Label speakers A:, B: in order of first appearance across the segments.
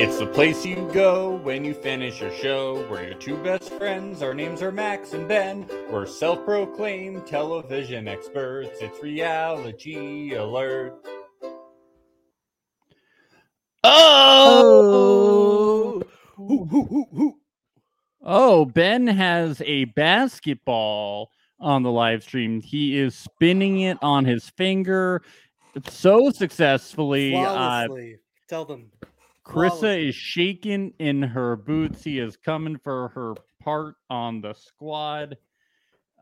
A: It's the place you go when you finish your show. We're your two best friends. Our names are Max and Ben. We're self proclaimed television experts. It's reality alert.
B: Oh!
C: Oh,
B: oh, Ben has a basketball on the live stream. He is spinning it on his finger so successfully. Uh,
C: Tell them.
B: Krissa
C: Flawlessly.
B: is shaking in her boots. He is coming for her part on the squad.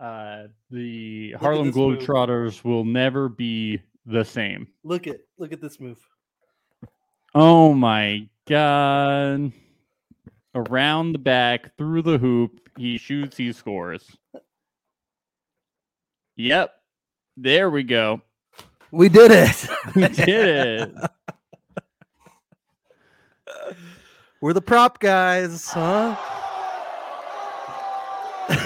B: Uh, the
C: at
B: Harlem
C: this move.
B: Globetrotters will never be the same.
C: Look at look at this move.
B: Oh my god. Around the back, through the hoop, he shoots, he scores. Yep. There we go.
C: We did it.
B: We did it.
C: We're the prop guys, huh?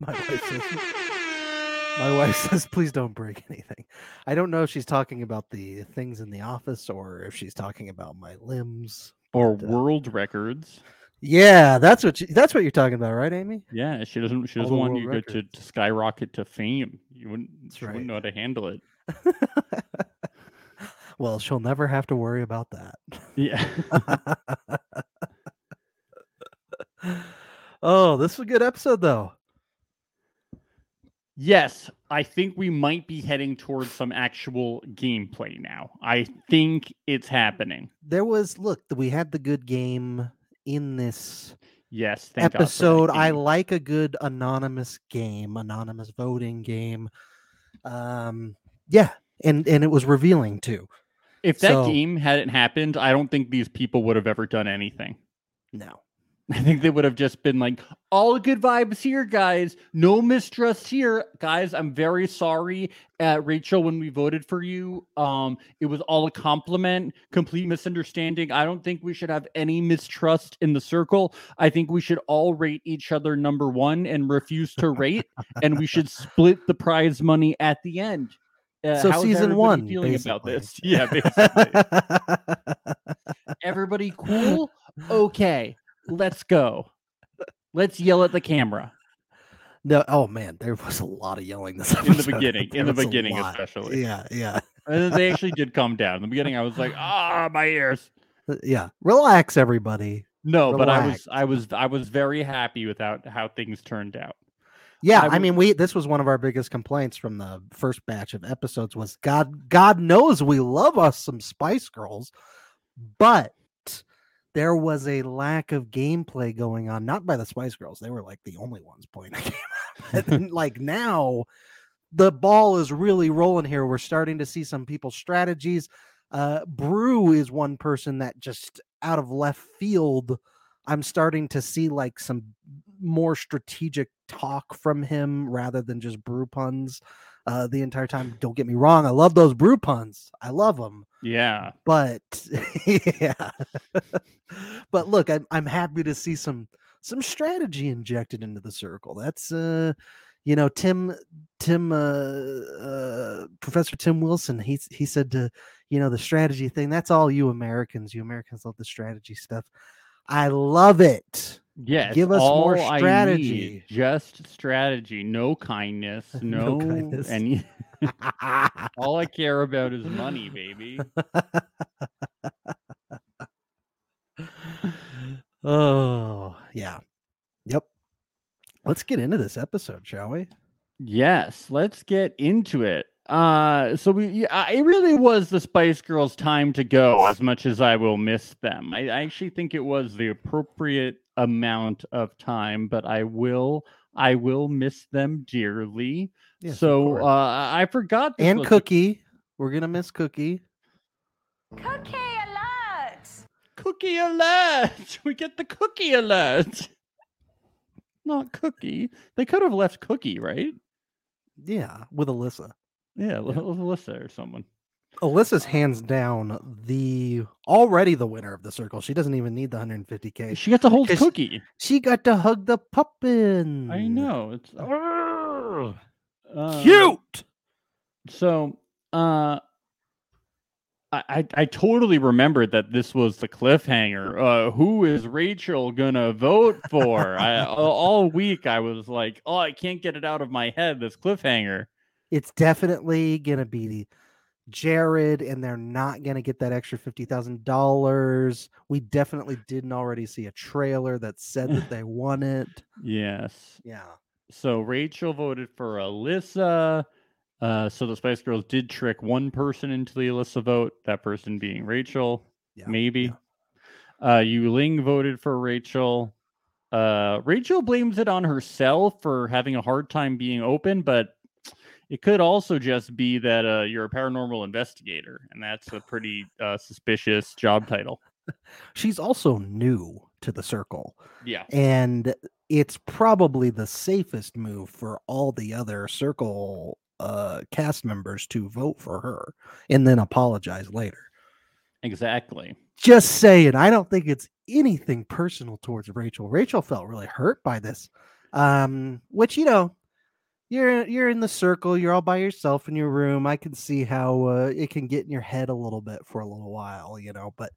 C: my wife says my wife says please don't break anything. I don't know if she's talking about the things in the office or if she's talking about my limbs.
B: Or
C: But, uh,
B: world records.
C: Yeah, that's what you, that's what you're talking about, right, Amy?
B: Yeah, she doesn't she doesn't want you to, to, skyrocket to fame. You wouldn't
C: That's
B: she
C: right.
B: wouldn't know how to handle it.
C: well, she'll never have to worry about that.
B: Yeah.
C: oh, this was a good episode though.
B: Yes, I think we might be heading towards some actual gameplay now. I think it's happening.
C: There was look, we had the good game in this
B: Yes,
C: episode. I like a good anonymous game, anonymous voting game. Um yeah, and and it was revealing too.
B: If that
C: so-
B: game hadn't happened, I don't think these people would have ever done anything.
C: No.
B: I think they would have just been like, all good vibes here, guys. No mistrust here, guys. I'm very sorry, uh, Rachel, when we voted for you. Um, it was all a compliment, complete misunderstanding. I don't think we should have any mistrust in the circle. I think we should all rate each other number one and refuse to rate, and we should split the prize money at the end. Uh,
C: so season one
B: feeling about this? Yeah, basically. Everybody cool? Okay, let's go. Let's yell at the camera
C: no, oh man, there was a lot of yelling this
B: in the beginning. In the beginning, especially.
C: Yeah, yeah.
B: And then they actually did calm down. In the beginning, I was like, ah, my ears.
C: Uh, Yeah. Relax everybody.
B: No, but I was, I was, I was very happy with how, how things turned out.
C: Yeah,
B: I
C: mean, we this was one of our biggest complaints from the first batch of episodes was God God knows we love us some Spice Girls, but there was a lack of gameplay going on, not by the Spice Girls. They were like the only ones playing the game. Then, like now, the ball is really rolling here. We're starting to see some people's strategies. Uh Brew is one person that just out of left field. I'm starting to see like some more strategic talk from him rather than just brew puns uh, the entire time. Don't get me wrong, I love those brew puns. I love them,
B: Yeah.
C: but yeah. but look, I'm I'm happy to see some some strategy injected into the circle. That's uh you know Tim Tim uh, uh Professor Tim Wilson he he said to you know the strategy thing that's all you Americans you Americans love the strategy stuff. I love it.
B: Yes.
C: Give us more
B: all I need,
C: strategy.
B: just strategy. No kindness.
C: No
B: No,
C: kindness.
B: any. all I care about is money, baby.
C: oh, yeah. Yep. Let's get into this episode, shall we?
B: Yes, let's get into it. Uh, so we, yeah, I- it really was the Spice Girls' time to go. As much as I will miss them, I, I actually think it was the appropriate amount of time. But I will, I will miss them dearly.
C: Yes,
B: so uh, I forgot. this
C: and
B: was a-
C: Cookie. We're gonna miss Cookie.
D: Cookie alert!
B: Cookie alert! We get the cookie alert. Not Cookie. They could have left Cookie, right?
C: Yeah, with Alyssa.
B: Yeah, L- Alyssa or someone.
C: Alyssa's hands down the already the winner of the circle. She doesn't even need the 150k.
B: She got to hold Cookie.
C: She got to hug the puppin.
B: I know. It's um,
C: Cute.
B: So, uh, I, I totally remembered that this was the cliffhanger. Uh, who is Rachel gonna vote for? I, all- week I was like, oh, I can't get it out of my head. This cliffhanger.
C: It's definitely gonna be Jared, and they're not gonna get that extra fifty thousand dollars. We definitely didn't already see a trailer that said that they won it.
B: Yes.
C: Yeah.
B: So Rachel voted for Alyssa. Uh, so the Spice Girls did trick one person into the Alyssa vote. That person being Rachel.
C: Yeah,
B: maybe. Uh, Yu Ling voted for Rachel. Uh, Rachel blames it on herself for having a hard time being open, but it could also just be that uh, you're a paranormal investigator, and that's a pretty uh, suspicious job title.
C: She's also new to the circle.
B: Yeah.
C: and it's probably the safest move for all the other circle uh cast members to vote for her and then apologize later
B: Exactly.
C: just saying i don't think it's anything personal towards rachel rachel felt really hurt by this um which you know you're you're in the circle you're all by yourself in your room i can see how uh, it can get in your head a little bit for a little while you know but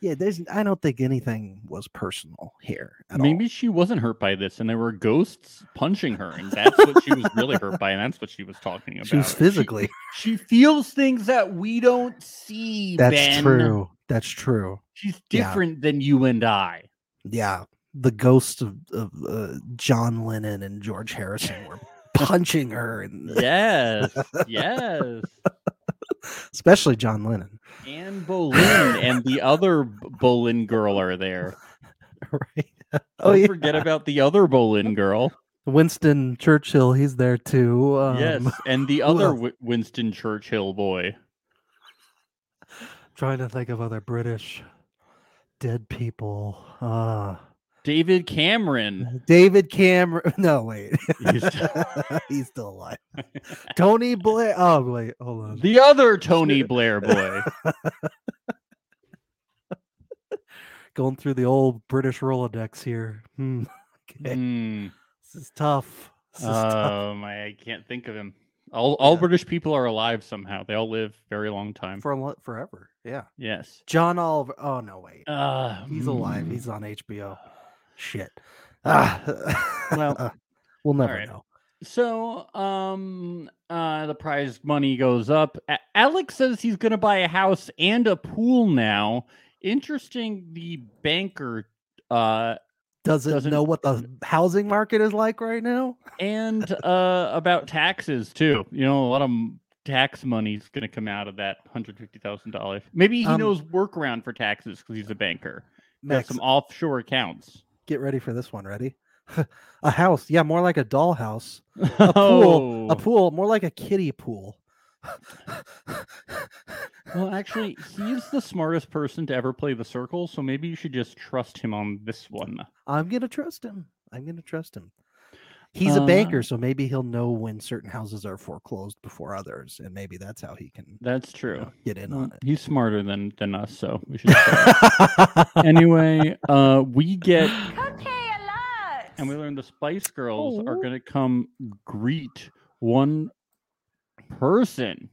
C: yeah there's i don't think anything was personal here at all.
B: Maybe she wasn't hurt by this, and there were ghosts punching her, and that's what she was really hurt by, and that's what she was talking about.
C: she was physically
B: She, feels things that we don't see.
C: That's
B: Ben.
C: true. That's true.
B: She's
C: Yeah.
B: different than you and I.
C: Yeah. The ghosts of, of uh, John Lennon and George Harrison were punching her, and
B: Yes, yes.
C: especially John Lennon.
B: Anne Boleyn and the other Boleyn girl are there.
C: right?
B: Don't
C: Oh yeah,
B: forget about the other Boleyn girl.
C: Winston Churchill. He's there too. Um,
B: yes, and the other? Winston Churchill boy.
C: Trying to think of other British dead people. Uh
B: David Cameron.
C: David Cameron. No, wait.
B: He's-
C: He's still alive. Tony Blair. Oh wait, hold on.
B: The other Tony Blair boy.
C: Going through the old British Rolodex here. Hmm. Okay.
B: Hmm.
C: This is tough. This is tough.
B: Oh my! I can't think of him. All all British people are alive somehow. They all live very long time.
C: for lo- forever. Yeah.
B: yes.
C: John Oliver. Oh no, wait.
B: Uh,
C: He's alive.
B: mm.
C: He's on HBO. Shit. Ah.
B: Well,
C: we'll never
B: right.
C: know.
B: So, um, uh, the prize money goes up. Alex says he's going to buy a house and a pool now. Interesting. The banker, uh,
C: Doesn't,
B: doesn't-
C: know what the housing market is like right now.
B: and uh, about taxes too. You know, a lot of tax money is going to come out of that hundred fifty thousand dollars. Maybe he
C: Um,
B: knows workaround for taxes because he's a banker. He has
C: Max,
B: some offshore accounts.
C: Get ready for this one. Ready? a house. Yeah, more like a dollhouse. A pool.
B: Oh.
C: A pool. More like a kiddie pool.
B: Well, actually, he's the smartest person to ever play the circle, so maybe you should just trust him on this one.
C: I'm gonna trust him. I'm gonna trust him. He's a
B: Uh,
C: banker, so maybe he'll know when certain houses are foreclosed before others, and maybe that's how he can
B: That's
C: you
B: true.
C: know, get in on it.
B: He's smarter than than us, so we should. anyway, uh, we get
D: Cookie alert!
B: and we learn the Spice Girls are
C: Oh.
B: going to come greet one person.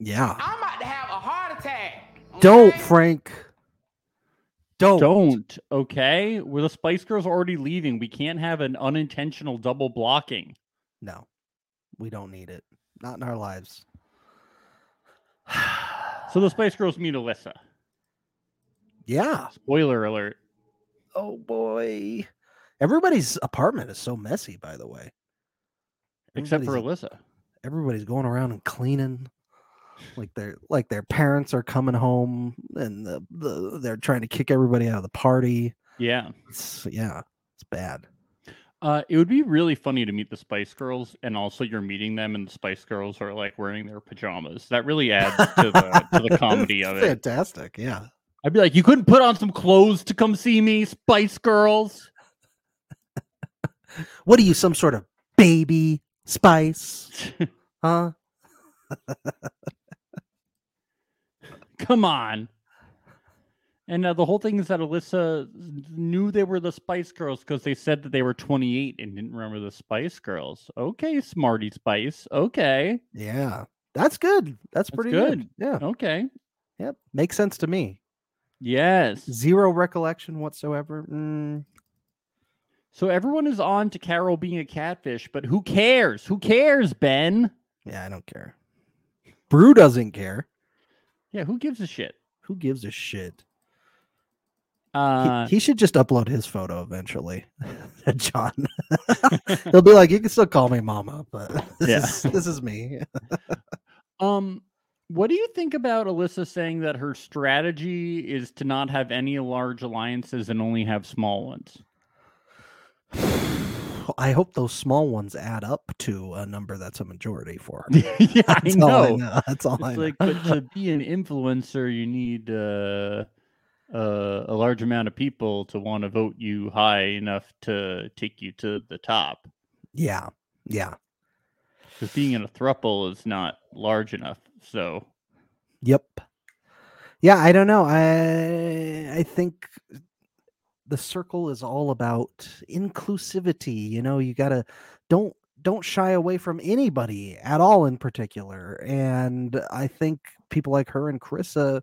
C: yeah.
E: I'm about to have a heart attack.
C: Don't. Frank. Don't.
B: Don't okay. Where the Spice Girls are already leaving, we can't have an unintentional double blocking.
C: No, we don't need it. Not in our lives.
B: So the Spice Girls meet Alyssa.
C: yeah.
B: Spoiler alert.
C: Oh boy. Everybody's apartment is so messy, by the way.
B: Except for Alyssa.
C: everybody's going around and cleaning like their like their parents are coming home and the, the they're trying to kick everybody out of the party
B: Yeah.
C: it's, yeah it's bad
B: Uh, it would be really funny to meet the Spice Girls, and also you're meeting them, and the Spice Girls are like wearing their pajamas. That really adds to the to the comedy of it.
C: fantastic yeah
B: I'd be like, you couldn't put on some clothes to come see me, Spice Girls.
C: what are you some sort of baby spice huh
B: come on. And uh, the whole thing is that Alyssa knew they were the Spice Girls because they said that they were 28 and didn't remember the Spice Girls. Okay, Smarty Spice. Okay,
C: yeah that's good that's,
B: That's
C: pretty
B: good.
C: good. yeah
B: okay.
C: Yep. Makes sense to me.
B: Yes.
C: Zero recollection whatsoever. Mm,
B: So everyone is on to Carol being a catfish, but who cares? Who cares, Ben?
C: yeah, I don't care. Brew doesn't care.
B: Yeah, who gives a shit?
C: Who gives a shit? He-
B: Uh,
C: he, should just upload his photo eventually. John. He'll be like, you can still call me mama, but this,
B: Yeah.
C: is, this is me.
B: um, what do you think about Alyssa saying that her strategy is to not have any large alliances and only have small ones?
C: I hope those small ones add up to a number that's a majority for
B: yeah, I
C: That's I
B: know.
C: know. That's all I
B: It's
C: know.
B: but to be an influencer, you need uh, uh, a large amount of people to want to vote you high enough to take you to the top.
C: yeah, yeah,
B: Because being in a thruple is not large enough. So
C: yep, yeah. I don't know. I I think the circle is all about inclusivity. You know, you gotta don't don't shy away from anybody at all in particular. And I think people like her and Krissa,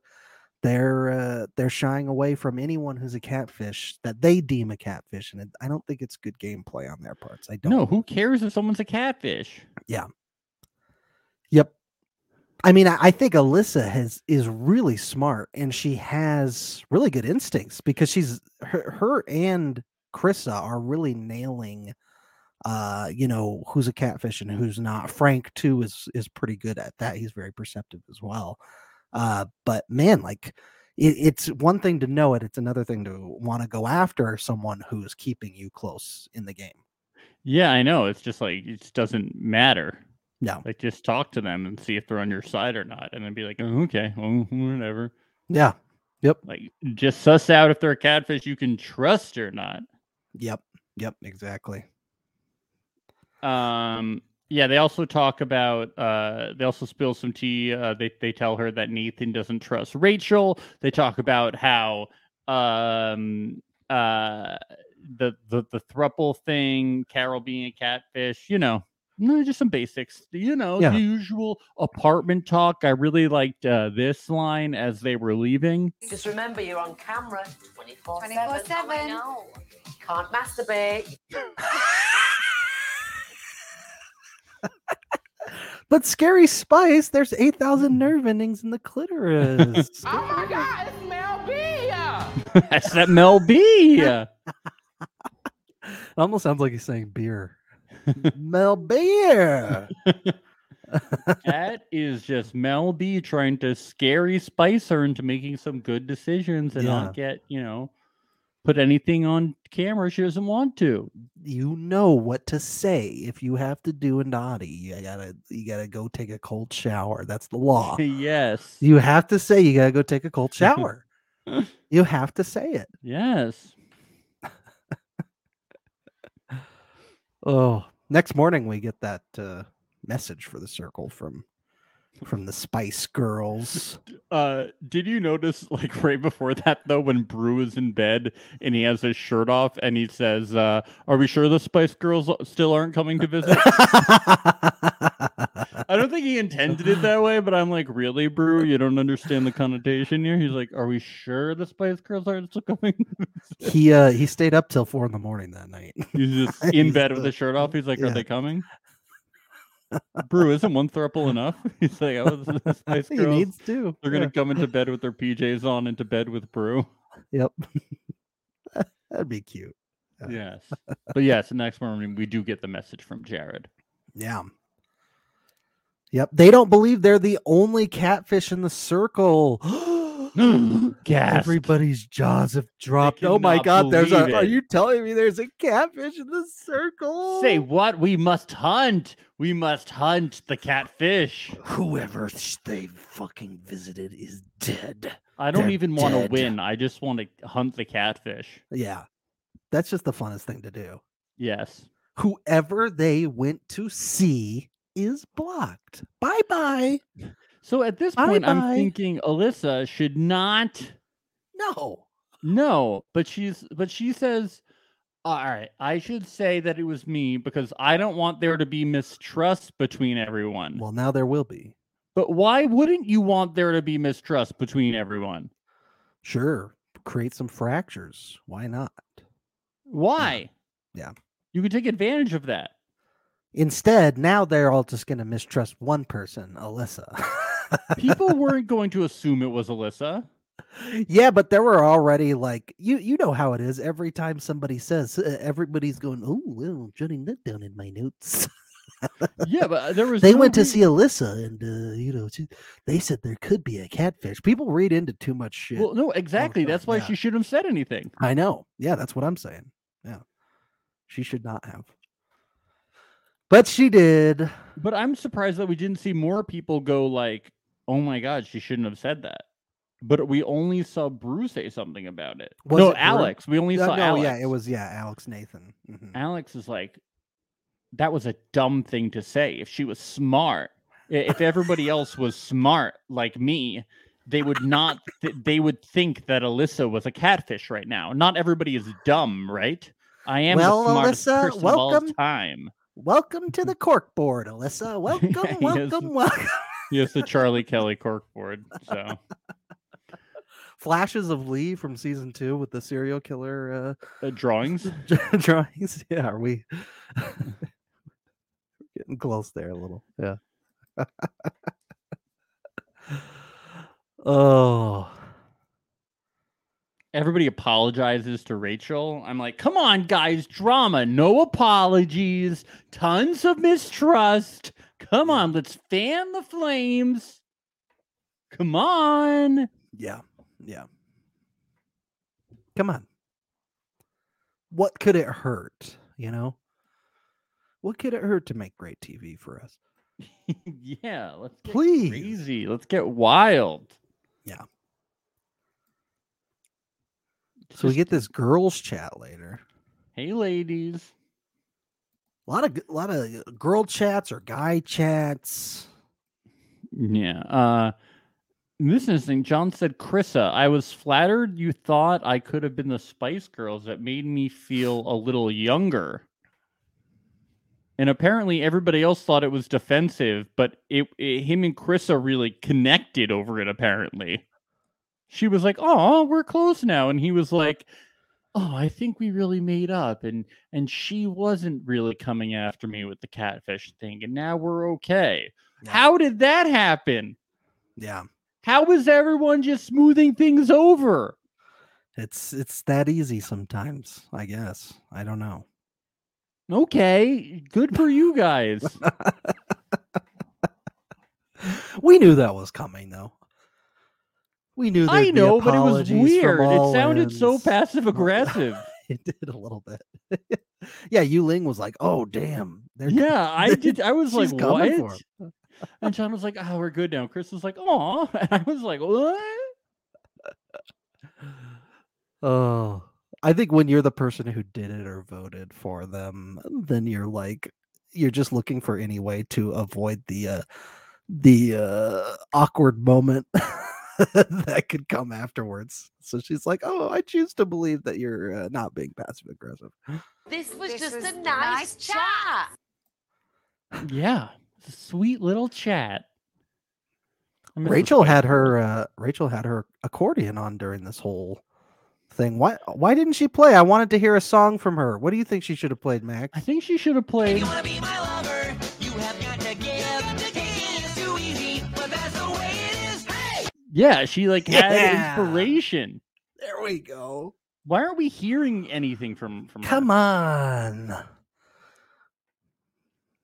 C: they're uh, they're shying away from anyone who's a catfish that they deem a catfish, and I don't think it's good gameplay on their parts. I don't.
B: no, who cares if someone's a catfish? Yeah.
C: Yep. I mean, I, think Alyssa has is really smart and she has really good instincts because she's her, her and Krissa are really nailing uh you know who's a catfish and who's not frank too is is pretty good at that he's very perceptive as well uh but man like it, it's one thing to know it it's another thing to want to go after someone who's keeping you close in the game
B: Yeah, I know. It's just like it just doesn't matter.
C: No.
B: Like just talk to them and see if they're on your side or not, and then be like, oh, okay, well, whatever.
C: yeah yep
B: Like just suss out if they're a catfish you can trust or not.
C: yep yep exactly
B: Um, yeah, they also talk about. Uh, they also spill some tea. Uh, they they tell her that Nathan doesn't trust Rachel. They talk about how um uh the the the thruple thing, Carol being a catfish. You know, no, just some basics. You know,
C: Yeah.
B: the usual apartment talk. I really liked uh, this line as they were leaving.
F: Just remember, you're on camera 24 7.
D: 24/7.
F: Can't masturbate.
C: But Scary Spice, there's 8,000 nerve endings in the clitoris.
E: Oh my God, it's Mel B.
B: That's that Mel B.
C: It almost sounds like he's saying beer. Mel Beer.
B: that is just Mel B trying to scary Spicer into making some good decisions and
C: Yeah.
B: not get, you know, put anything on camera she doesn't want to.
C: You know what to say if you have to do a naughty. You gotta you gotta go take a cold shower. That's the law.
B: yes.
C: You have to say you gotta go take a cold shower. you have to say it.
B: Yes.
C: Oh, next morning we get that uh, message for the circle from from the Spice Girls.
B: Uh did you notice like right before that though when Brew is in bed and he has his shirt off and he says, uh, are we sure the Spice Girls still aren't coming to visit? I don't think he intended it that way, but I'm like, really, Brew? You don't understand the connotation here? He's like, are we sure the Spice Girls aren't still coming?
C: he uh he stayed up till four in the morning that night.
B: He's just in
C: He's
B: bed with his shirt off. He's like, are they coming? Brew, isn't one thruple enough? He's like, oh, the Spice
C: he
B: Girls.
C: needs to.
B: They're gonna
C: Yeah.
B: come into bed with their PJs on into bed with Brew.
C: Yep. That'd be cute. Yeah.
B: Yes. But yes, the next morning we do get the message from Jared.
C: Yeah. Yep. They don't believe they're the only catfish in the circle.
B: Gasp.
C: Everybody's jaws have dropped. Oh my god, there's a
B: believe
C: are you telling me there's a catfish in the circle?
B: Say what? We must hunt. We must hunt the catfish.
C: whoever they fucking visited is dead.
B: I don't
C: They're
B: even want to win. I just want to hunt the catfish.
C: Yeah. That's just the funnest thing to do.
B: Yes.
C: Whoever they went to see is blocked. Bye bye.
B: So at this point, I'm
C: Bye-bye.
B: thinking Alyssa should not.
C: No.
B: No, but she's but she says, all right, I should say that it was me because I don't want there to be mistrust between everyone.
C: Well, now there will be.
B: But why wouldn't you want there to be mistrust between everyone?
C: Sure, create some fractures. Why not?
B: Why?
C: Yeah.
B: You could take advantage of that.
C: Instead, now they're all just going to mistrust one person, Alyssa.
B: People weren't going to assume it was Alyssa.
C: yeah, but there were already like you you know how it is. Every time somebody says, uh, everybody's going, "Oh, well, jotting that down in my notes."
B: Yeah, but uh, there was
C: they
B: no
C: went to see Alyssa, and uh, you know, she- they said there could be a catfish. People read into too much shit.
B: Well, no, exactly. That's why
C: yeah.
B: she shouldn't have said anything.
C: I know. Yeah, that's what I'm saying. Yeah, she should not have, but she did.
B: But I'm surprised that we didn't see more people go like, "Oh my god, she shouldn't have said that." But we only saw Bruce say something about it.
C: Was
B: no,
C: it
B: Alex. We only saw
C: no,
B: Alex.
C: yeah, it was yeah, Alex Nathan. Mhm.
B: Alex is like, that was a dumb thing to say. If she was smart, if everybody else was smart like me, they would not. Th- they would think that Alyssa was a catfish right now. Not everybody is dumb, right? I am
C: Well,
B: the smartest
C: Alyssa,
B: person of all
C: welcome.
B: time.
C: Welcome to the cork board, Alyssa. Welcome, welcome, welcome.
B: Yes, the Charlie Kelly corkboard. So
C: Flashes of Lee from season two with the serial killer
B: uh, drawings.
C: uh, drawings. Yeah, are we getting close there a little? Yeah. oh,
B: Everybody apologizes to Rachel. I'm like, come on, guys, drama, no apologies, tons of mistrust. Come on, let's fan the flames. Come on.
C: yeah, yeah. Come on. What could it hurt? You know, what could it hurt to make great TV for us?
B: yeah, let's get
C: Please.
B: crazy. Let's get wild.
C: Yeah. So we get this girls' chat later.
B: Hey, ladies.
C: A lot of a lot of girl chats or guy chats.
B: Yeah. Uh this is interesting. John said, Krissa, I was flattered you thought I could have been the Spice Girls. That made me feel a little younger. And apparently everybody else thought it was defensive, but it, it him and Krissa really connected over it, apparently. She was like, Oh, we're close now. And he was like, Oh, I think we really made up and and she wasn't really coming after me with the catfish thing, and now we're okay.
C: Yeah.
B: How did that happen?
C: Yeah,
B: How is everyone just smoothing things over?
C: it's it's that easy sometimes. I guess I don't know.
B: Okay, good for you guys.
C: we knew that was coming, though. We knew.
B: I know, but it was weird. It sounded so passive aggressive.
C: It did a little bit. yeah, Yu Ling was like, "Oh, damn." They're
B: yeah, I did. I was like,
C: She's coming for
B: what? And John was like, oh, we're good now. Chris was like, oh, and I was like, what?
C: Oh, I think when you're the person who did it or voted for them, then you're like you're just looking for any way to avoid the uh the uh awkward moment that could come afterwards. So she's like, "Oh, I choose to believe that you're uh, not being passive aggressive."
F: This was
D: This
F: just
D: was
F: a nice,
D: nice
F: chat.
B: Yeah, a sweet little chat. I miss the
C: Rachel had her uh Rachel had her accordion on during this whole thing. Why why didn't she play? I wanted to hear a song from her. What do you think she should have played, Max?
B: I think she should have played. Yeah, she like had
C: Yeah.
B: inspiration.
C: There we go.
B: Why aren't we hearing anything from from her?
C: Come on.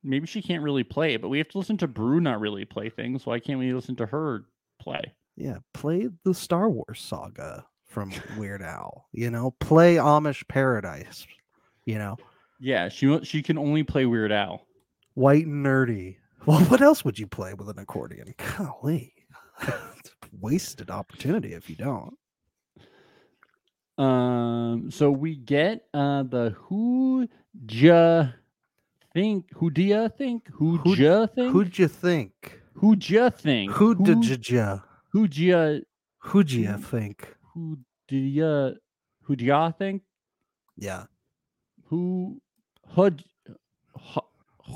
B: Maybe she can't really play, but we have to listen to Brew not really play things. Why can't we listen to her play?
C: Yeah, play the Star Wars saga from Weird Al. You know, play Amish Paradise. You know,
B: Yeah, she she can only play Weird Al.
C: white and nerdy. Well, what else would you play with an accordion? Golly, wasted opportunity if you don't.
B: Um, so we get uh the who ja think who do ya think who
C: Who-
B: ja think
C: Who'd you think?
B: who ja think
C: Who
B: who
C: did ya?
B: who ja
C: Who'd you think?
B: who do ya who do ya think
C: Yeah.
B: who hud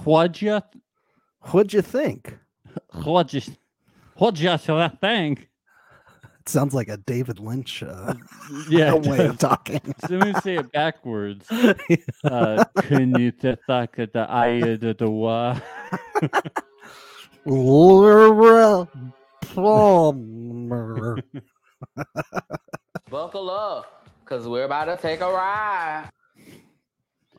B: what ya
C: What'd you think?
B: what just What just that thing?
C: It sounds like a David Lynch uh,
B: Yeah.
C: way of
B: does.
C: talking.
B: So let me say it backwards. Uh, can you the fuck at the eye of the door?
C: Laura Palmer.
E: Buckle up, because we're about to take a ride.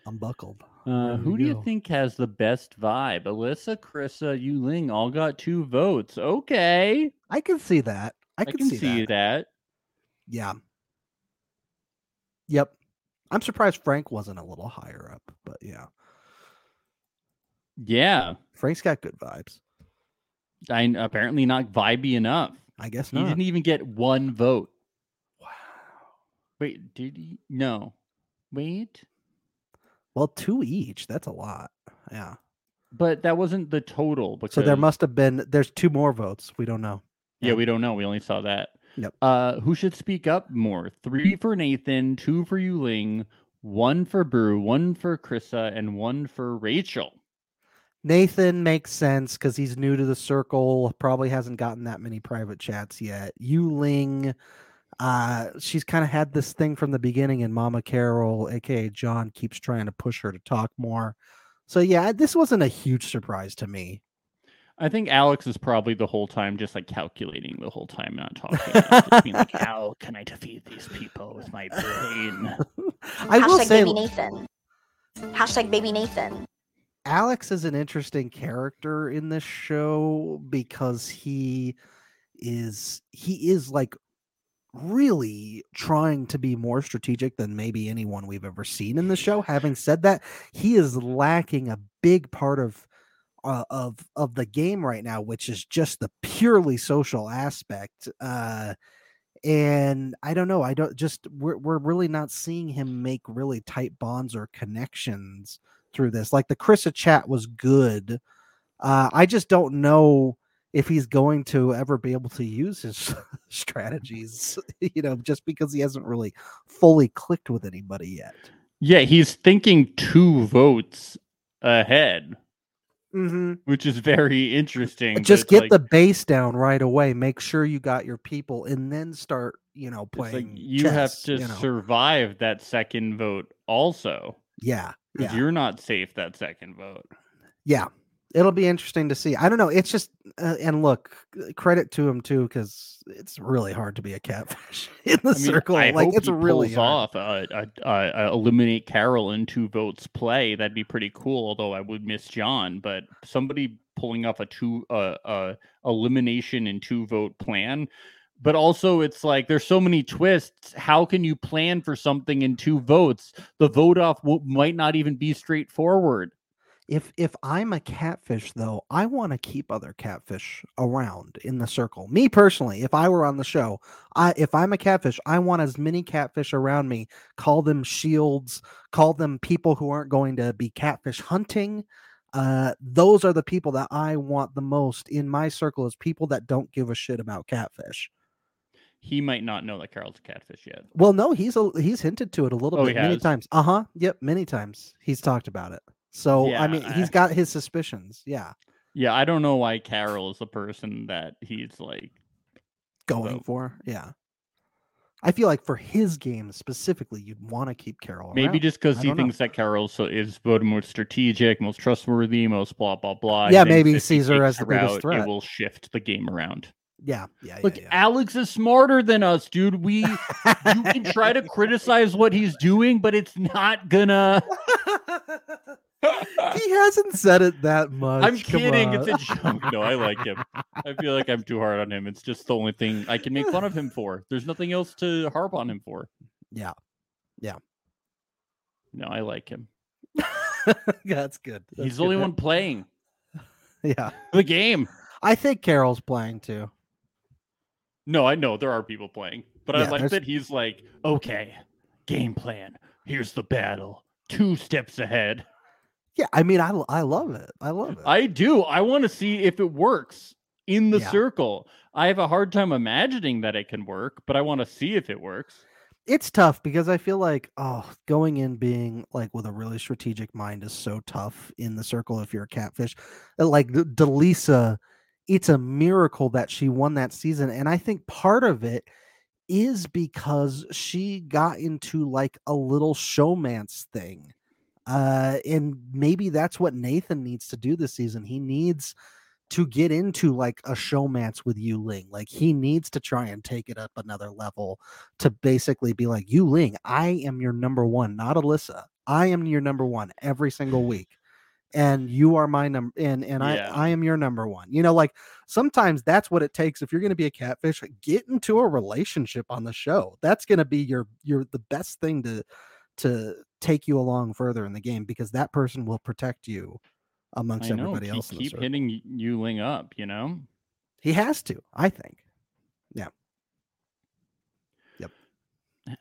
C: I'm buckled.
B: Uh, who
C: we
B: do you think has the best vibe? Alyssa, Krissa, Yu Ling all got two votes. Okay.
C: I can see that. I
B: I,
C: can, see,
B: see
C: that.
B: that.
C: Yeah. Yep. I'm surprised Frank wasn't a little higher up, but yeah.
B: Yeah.
C: Frank's got good vibes.
B: I apparently not vibey enough.
C: I guess
B: He
C: not.
B: didn't even get one vote.
C: Wow.
B: Wait, did he? No. Wait.
C: Well, two each. That's a lot. Yeah.
B: But that wasn't the total. Because,
C: So there must have been there's two more votes. We don't know.
B: Yeah, we don't know. We only saw that.
C: Yep.
B: Uh, who should speak up more? Three for Nathan, two for Yuling, one for Brew, one for Krissa, and one for Rachel.
C: Nathan makes sense because he's new to the circle, probably hasn't gotten that many private chats yet. Yu Ling, uh, she's kind of had this thing from the beginning, and Mama Carol, aka John, keeps trying to push her to talk more. So yeah, this wasn't a huge surprise to me.
B: I think Alex is probably the whole time just like calculating the whole time, not talking. just being like, how can I defeat these people with my brain?
C: I will
G: Hashtag
C: say
G: baby Nathan. Hashtag baby Nathan.
C: Alex is an interesting character in this show because he is he is like really trying to be more strategic than maybe anyone we've ever seen in the show. Having said that, he is lacking a big part of uh, of of the game right now, which is just the purely social aspect. Uh, and I don't know. I don't just we're we're really not seeing him make really tight bonds or connections through this. Like the Krissa chat was good. Uh, I just don't know if he's going to ever be able to use his strategies, you know, just because he hasn't really fully clicked with anybody yet.
B: yeah, he's thinking two votes ahead,
C: Mm-hmm.
B: which is very interesting. but
C: Just get
B: like-
C: the base down right away. Make sure you got your people, and then start, you know,
B: it's like
C: playing.
B: you have to
C: you know.
B: survive that second vote also.
C: Yeah, yeah.
B: You're not safe that second vote.
C: yeah it'll be interesting to see i don't know it's just uh, and look uh, credit to him too because it's really hard to be a catfish in the
B: I mean,
C: circle
B: I
C: like it's really
B: off a eliminate Carol in two votes play. That'd be pretty cool. Although I would miss John, but somebody pulling off a two uh, uh elimination in two vote plan. But also, it's like there's so many twists. How can you plan for something in two votes? The vote off w- might not even be straightforward.
C: If if i'm a catfish though i want to keep other catfish around in the circle me personally if i were on the show i if i'm a catfish i want as many catfish around me call them shields call them people who aren't going to be catfish hunting uh those are the people that i want the most in my circle is people that don't give a shit about catfish
B: He might not know that Carol's a catfish yet.
C: Well, no, he's a, he's hinted to it a little
B: Oh,
C: bit many times. Uh huh. Yep, many times he's talked about it. So
B: Yeah,
C: I mean, he's got his suspicions. Yeah,
B: Yeah, I don't know why Carol is the person that he's like.
C: going
B: So-
C: for yeah. I feel like for his game specifically, you'd want to keep Carol.
B: Maybe
C: around.
B: just because he
C: don't know.
B: thinks that Carol so is voted most strategic, most trustworthy, most blah blah blah.
C: Yeah, maybe he
B: if
C: sees her as the biggest
B: out,
C: threat.
B: It will shift the game around.
C: Yeah, yeah,
B: Look,
C: yeah.
B: Alex is smarter than us, dude. We you can try to criticize what he's doing, but it's not gonna.
C: he hasn't said it that much.
B: I'm
C: come
B: kidding. It's a joke. No, I like him. I feel like I'm too hard on him. It's just the only thing I can make fun of him for. There's nothing else to harp on him for.
C: yeah, Yeah.
B: No, I like him.
C: that's good. That's
B: he's the only one playing
C: Yeah,
B: the game.
C: I think Carol's playing too.
B: No, I know there are people playing, but I like
C: there's-
B: that he's like, okay, game plan. Here's the battle. Two steps ahead.
C: Yeah, I mean, I I love it. I love it.
B: I do. I want to see if it works in the
C: Yeah.
B: circle. I have a hard time imagining that it can work, but I want to see if it works.
C: it's tough because I feel like oh, going in being like with a really strategic mind is so tough in the circle if you're a catfish. Uh, Like DeLeesa it's a miracle that she won that season. And I think part of it is because she got into like a little showmance thing. Uh, and maybe that's what Nathan needs to do this season. He needs to get into like a showmance with Yu Ling. Like he needs to try and take it up another level to basically be like, Yu Ling, I am your number one, not Alyssa. I am your number one every single week. And you are my number and and
B: Yeah.
C: I I am your number one. You know, like sometimes that's what it takes if you're gonna be a catfish, like, get into a relationship on the show. That's gonna be your your the best thing to to take you along further in the game because that person will protect you amongst
B: know.
C: everybody else.
B: keep hitting Yuling up, you know?
C: He has to, I think. Yeah. Yep.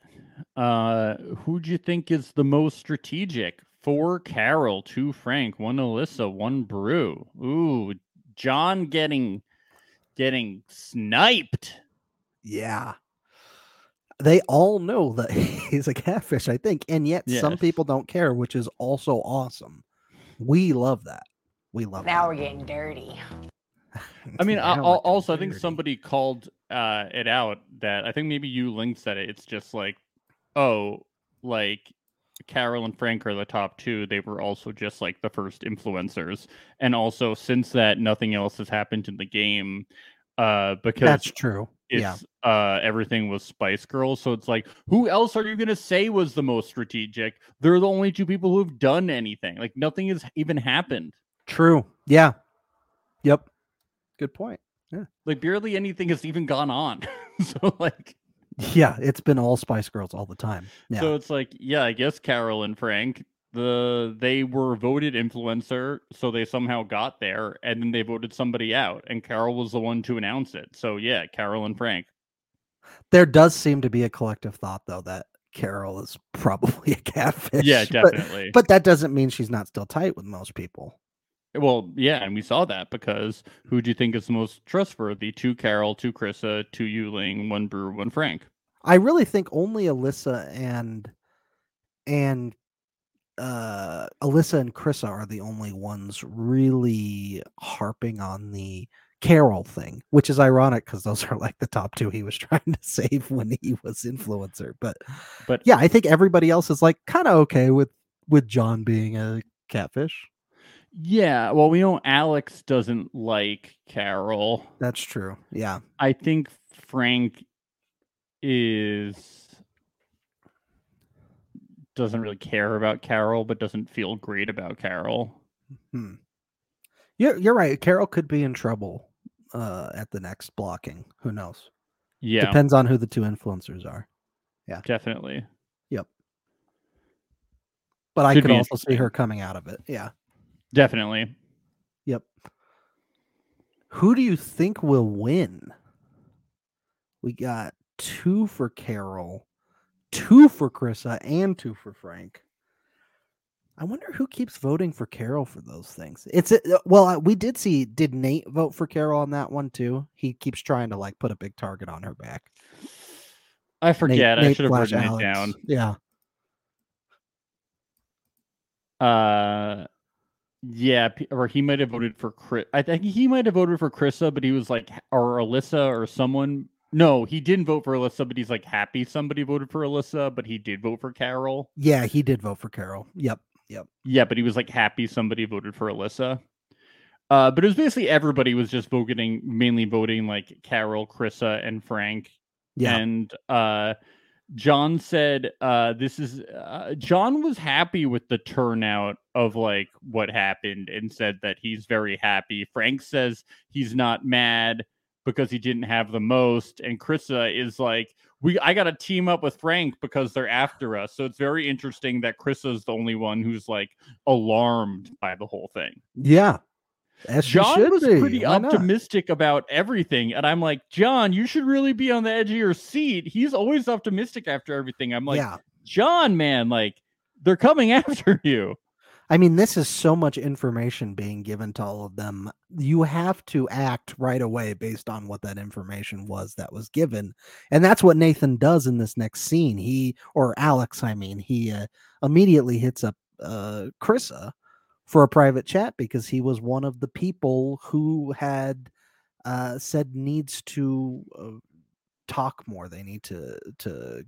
B: Uh, who do you think is the most strategic? Four Carol, two Frank, one Alyssa, one Brew. Ooh, John getting getting sniped.
C: Yeah. They all know that he's a catfish, I think. And yet some people don't care, which is also awesome. We love that. We love
D: Now
C: that.
D: we're getting dirty.
B: I mean, I,
C: we're
B: also I think somebody called uh it out that I think maybe Yu Ling said it. It's just like, oh, like Carol and Frank are the top two. They were also just like the first influencers, and also since that, nothing else has happened in the game. Uh, because
C: That's true.
B: It's
C: Yeah.
B: uh everything was Spice Girls. So it's like, who else are you gonna say was the most strategic? They're the only two people who've done anything. Like nothing has even happened.
C: True. Yeah. Yep. Good point. Yeah.
B: Like barely anything has even gone on. so like
C: Yeah, it's been all Spice Girls all the time. Yeah.
B: so it's like, yeah, I guess Carol and Frank, the they were voted influencer, so they somehow got there, and then they voted somebody out, and Carol was the one to announce it. So yeah, Carol and Frank.
C: there does seem to be a collective thought though that Carol is probably a catfish.
B: Yeah,
C: but-
B: definitely.
C: But, that doesn't mean she's not still tight with most people.
B: Well, yeah, and we saw that because who do you think is the most trustworthy? Two Carol, two Krissa, two Yuling, one Brew, one Frank.
C: I really think only Alyssa and and uh Alyssa and Krissa are the only ones really harping on the Carol thing, which is ironic because those are like the top two he was trying to save when he was influencer. But
B: But
C: yeah, I think everybody else is like kind of okay with with John being a catfish.
B: yeah, well, we know Alex doesn't like Carol.
C: That's true. Yeah.
B: I think Frank is doesn't really care about Carol, but doesn't feel great about Carol.
C: Hmm. You're you're right. Carol could be in trouble uh at the next blocking. Who knows?
B: Yeah,
C: Depends on who the two influencers are.
B: Yeah, definitely. Yep.
C: But I could also see her coming out of it. Yeah.
B: Definitely.
C: Yep. Who do you think will win? We got two for Carol, two for Krissa, and two for Frank. I wonder who keeps voting for Carol for those things. It's a, well, uh, we did see. Did Nate vote for Carol on that one too? He keeps trying to like put a big target on her back.
B: I
C: Nate-
B: forget. I
C: Nate
B: should have written it down.
C: Yeah,
B: Uh, yeah, or he might have voted for Chris. I think he might have voted for Krissa, but he was like, or Alyssa, or someone. No, he didn't vote for Alyssa, but he's like happy somebody voted for Alyssa, but he did vote for Carol.
C: yeah, he did vote for Carol. Yep, yep.
B: Yeah, but he was like happy somebody voted for Alyssa. Uh, but it was basically everybody was just voting, mainly voting like Carol, Krissa, and Frank.
C: Yeah,
B: And uh, John said, uh, "This is." Uh, John was happy with the turnout of like what happened, and said that he's very happy. Frank says he's not mad because he didn't have the most, and Krissa is like, "We, I got to team up with Frank because they're after us." So it's very interesting that Krissa is the only one who's like alarmed by the whole thing.
C: yeah. As
B: John
C: should
B: was
C: be.
B: pretty
C: Why not?
B: optimistic about everything. And I'm like, John, you should really be on the edge of your seat. He's always optimistic after everything. I'm like,
C: yeah.
B: John, man, like they're coming after you.
C: I mean, this is so much information being given to all of them. You have to act right away based on what that information was that was given. And that's what Nathan does in this next scene. He, or Alex, I mean, he uh, immediately hits up uh, for a private chat because he was one of the people who had uh, said needs to uh, talk more. They need to to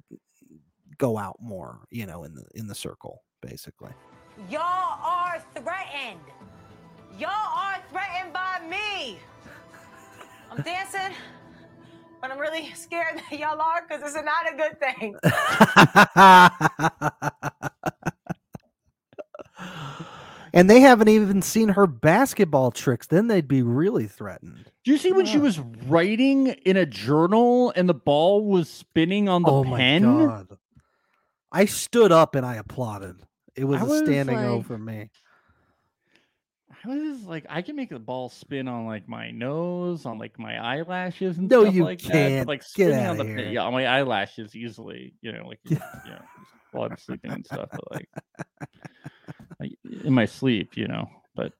C: go out more. You know, in the in the circle, basically.
D: Y'all are threatened. Y'all are threatened by me. I'm dancing, but I'm really scared that y'all are because it's not a good thing.
C: and they haven't even seen her basketball tricks. Then they'd be really threatened.
B: Do you see when she was writing in a journal and the ball was spinning on the
C: oh
B: pen?
C: my god! I stood up and I applauded. It was
B: I
C: a
B: was
C: standing
B: like-
C: O for me.
B: I was like, I can make the ball spin on like my nose, on like my eyelashes and
C: No,
B: stuff
C: you
B: like that.
C: can't.
B: But, like spinning on the
C: here.
B: yeah, on my eyelashes easily, you know, like you know, while I'm sleeping and stuff. But like in my sleep, you know. But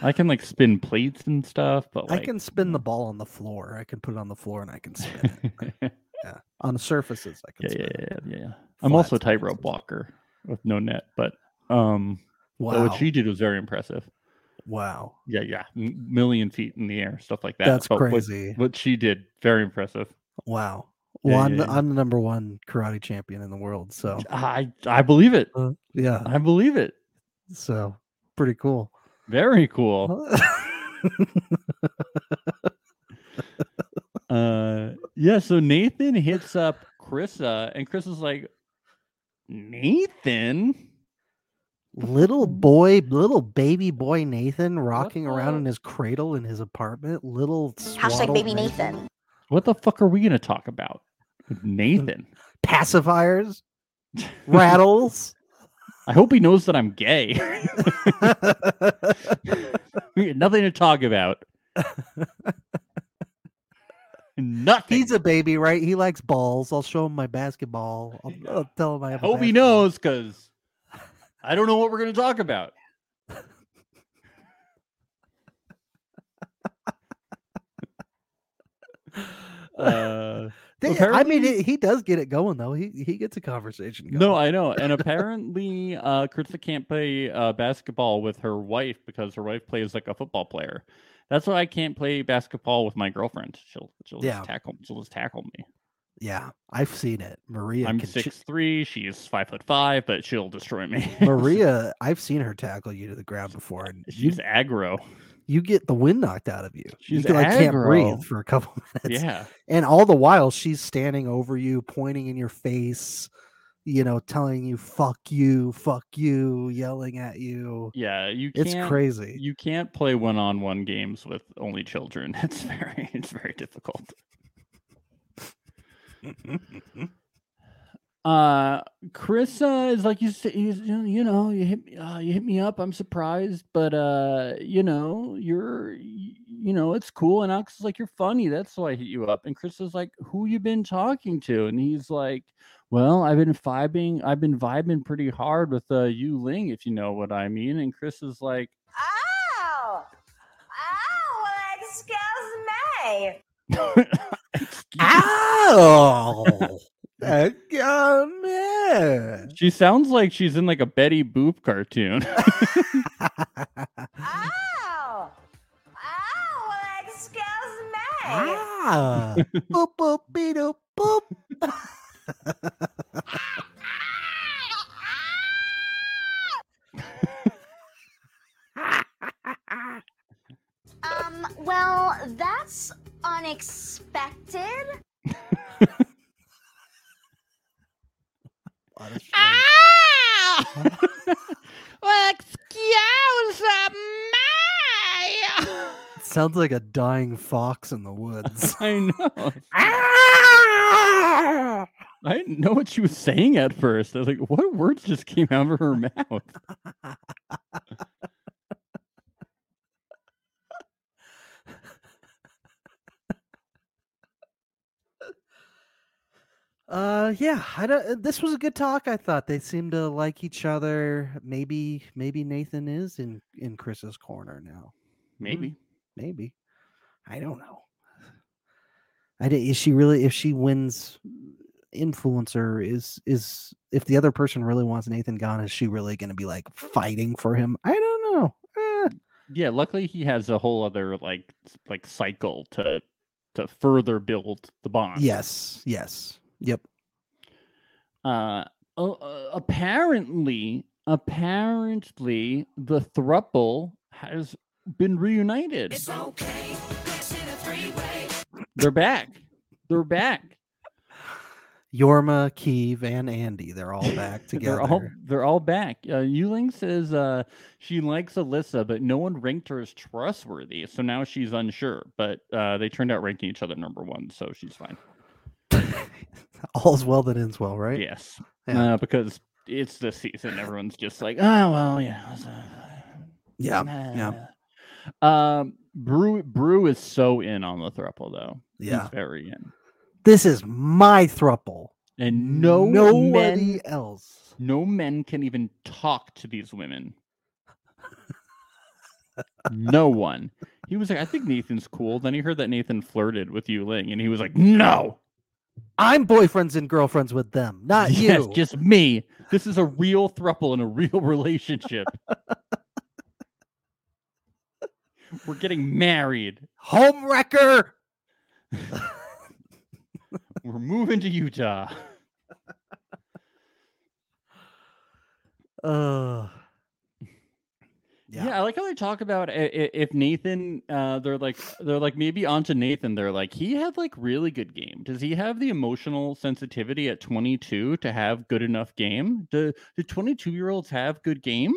B: I can like spin plates and stuff. But like
C: I can spin the mm. ball on the floor. I can put it on the floor and I can spin it. yeah, on surfaces I can.
B: yeah,
C: spin
B: yeah,
C: it.
B: yeah, yeah, yeah. I'm also a tightrope walker with no net, but um, but
C: Wow!
B: what she did was very impressive.
C: wow!
B: Yeah, yeah, m- million feet in the air, stuff like that.
C: That's
B: But what-
C: crazy.
B: What, she did, very impressive.
C: Wow!
B: Yeah,
C: Well, I'm,
B: yeah,
C: the,
B: yeah.
C: I'm the number one karate champion in the world. So
B: I I believe it.
C: uh, yeah,
B: I believe it.
C: so pretty cool.
B: Very cool. Uh, yeah. So Nathan hits up Krissa, and Chris is like, Nathan.
C: little hmm. boy, little baby boy Nathan rocking around in his cradle in his apartment. Little
G: Hashtag
C: swaddled
G: baby Nathan.
B: What the fuck are we gonna talk about? Nathan.
C: pacifiers, rattles.
B: I hope he knows that I'm gay. we got nothing to talk about. Nothing.
C: He's a baby, right? He likes balls. I'll show him my basketball. I'll, I'll tell him I
B: I
C: have. a
B: hope he knows because I don't know what we're going to talk about. uh,
C: They- I mean, it, he does get it going though. He he gets a conversation going.
B: no, I know. And apparently, uh, Krissa can't play uh, basketball with her wife because her wife plays like a football player. That's why I can't play basketball with my girlfriend. She'll she'll
C: Yeah.
B: just tackle she'll just tackle me.
C: yeah, I've seen it. Maria,
B: I'm
C: ch-
B: six three. She's five foot five, but she'll destroy me.
C: Maria, I've seen her tackle you to the ground before, and you,
B: she's aggro.
C: you get the wind knocked out of you.
B: She's
C: you can, like, can't breathe for a couple minutes.
B: Yeah.
C: and all the while she's standing over you, pointing in your face, you know, telling you "fuck you, fuck you," yelling at you.
B: Yeah, you can't.
C: It's crazy.
B: You can't play one-on-one games with only children. It's very, it's very difficult. uh, Chris uh, is like you say, he's, you know, you know, you hit, me- uh, you hit me up. I'm surprised, but uh, you know, you're, you know, it's cool. And Alex is like, you're funny. That's why I hit you up. And Chris is like, who you been talking to? And he's like, well, I've been vibing. I've been vibing pretty hard with uh, Yu Ling, if you know what I mean. And Chris is like,
D: Ow! Ow! Excuse me.
C: Ow! Uh, oh, man.
B: she sounds like she's in like a Betty Boop cartoon.
D: Ow! Ow! Excuse me.
C: Ah. boop boop beep doop, boop. Sounds like a dying fox in the woods.
B: I know. I didn't know what she was saying at first. I was like, what words just came out of her mouth?
C: Uh, yeah, I don't. This was a good talk. I thought they seemed to like each other. Maybe, maybe Nathan is in in Chris's corner now.
B: Maybe.
C: Maybe, I don't know. I did. Is she really? If she wins influencer, is is if the other person really wants Nathan gone, is she really going to be like fighting for him? I don't know. Eh,
B: Yeah, luckily he has a whole other like like cycle to to further build the bond.
C: Yes, yes, yep.
B: Uh, uh, uh, apparently, apparently, the thruple has been reunited. They're back. They're back.
C: Yorma, Keeve, and Andy, they're all back together.
B: They're all they're all back. Uh, Yu Ling says uh, she likes Alyssa, but no one ranked her as trustworthy, so now she's unsure. But uh, they turned out ranking each other number one, so she's fine.
C: All's well that ends well, right?
B: Yes,
C: Yeah.
B: uh, because it's the season. Everyone's just like, oh well, yeah. it's, uh,
C: Yeah, yeah.
B: Um, Brew Brew is so in on the thruple though.
C: Yeah.
B: He's very in.
C: This is my thruple.
B: And no
C: nobody
B: men,
C: else.
B: no men can even talk to these women. no one. He was like, I think Nathan's cool. Then he heard that Nathan flirted with Yu Ling, and he was like, No,
C: I'm boyfriends and girlfriends with them, not
B: yes,
C: you.
B: just me. This is a real thruple in a real relationship. We're getting married.
C: Home wrecker.
B: We're moving to Utah.
C: Uh,
B: Yeah.
C: Yeah.
B: I like how they talk about if Nathan, uh, they're like, they're like maybe onto Nathan. They're like, he had like really good game. Does he have the emotional sensitivity at 22 to have good enough game? Do do 22 year olds have good game?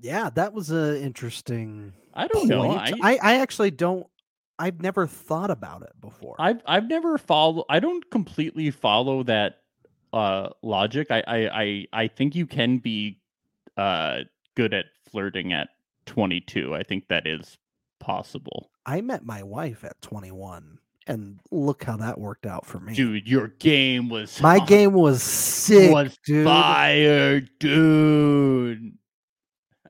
C: Yeah, that was an interesting.
B: I don't know. I,
C: I, I actually don't. I've never thought about it before.
B: I've I've never follow. I don't completely follow that uh logic. I I I, I think you can be uh good at flirting at 22. I think that is possible.
C: I met my wife at 21, and look how that worked out for me.
B: Dude, your game was
C: my game was sick,
B: was
C: dude.
B: fire, dude.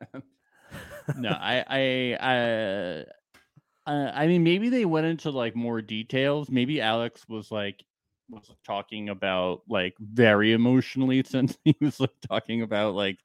B: no, I, I, I, uh, I mean, maybe they went into like more details. Maybe Alex was like was talking about like very emotionally since he was like talking about like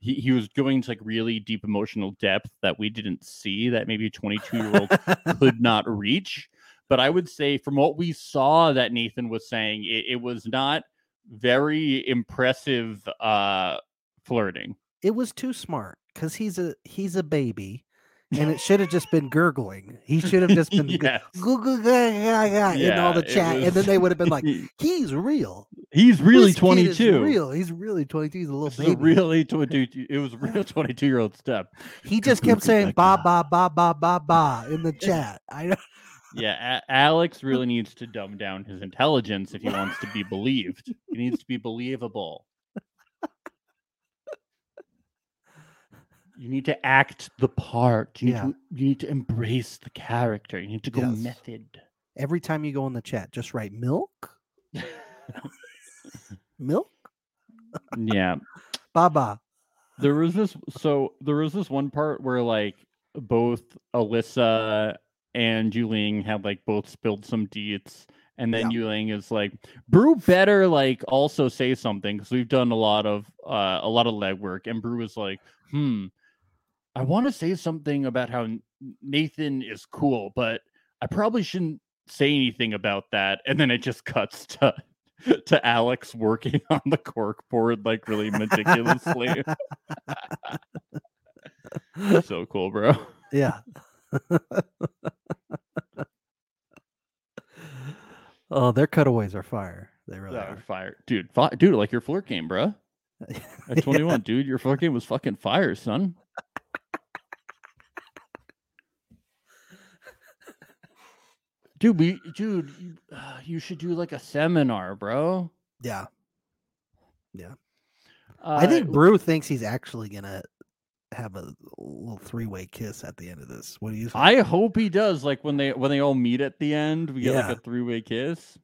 B: he, he was going to like really deep emotional depth that we didn't see that maybe 22 year old could not reach. But I would say from what we saw that Nathan was saying, it, it was not very impressive uh flirting.
C: it was too smart because he's a he's a baby, and it should have just been gurgling. He should have just been
B: Yes.
C: goo, goo, gah, gah, gah, in all the chat, and then they would have been like, "He's real.
B: He's really
C: is
B: 22.
C: real. He's really 22. He's a little
B: This
C: baby."
B: really 22 it was a real 22 year old step.
C: he just kept saying ba uh ba ba ba ba ba in the chat. I don't.
B: Yeah, A- Alex really needs to dumb down his intelligence if he wants to be believed. He needs to be believable. You need to act the part. You need,
C: Yeah.
B: to, you need to embrace the character. You need to go
C: Yes.
B: method.
C: Every time you go in the chat, just write milk, milk,
B: Yeah.
C: Baba. ba.
B: There was this so there was this one part where like both Alyssa and Yu Ling had like both spilled some deets and then Yu Ling is like Brew better like also say something because we've done a lot of uh a lot of legwork and Brew is like hmm I want to say something about how Nathan is cool but I probably shouldn't say anything about that and then it just cuts to to Alex working on the cork board like really meticulously. so cool, bro.
C: Yeah. oh, their cutaways are fire. They really
B: Yeah,
C: are.
B: fire, dude. Fi- dude, like your flirt game, bro. At 21, dude, your flirt game was fucking fire, son. Dude, we, dude, you, uh, you should do like a seminar, bro.
C: Yeah. Yeah.
B: Uh,
C: I think Brew thinks he's actually gonna have a little three-way kiss at the end of this. What do you think?
B: I hope he does. Like when they when they all meet at the end, we get
C: Yeah.
B: like a three way kiss.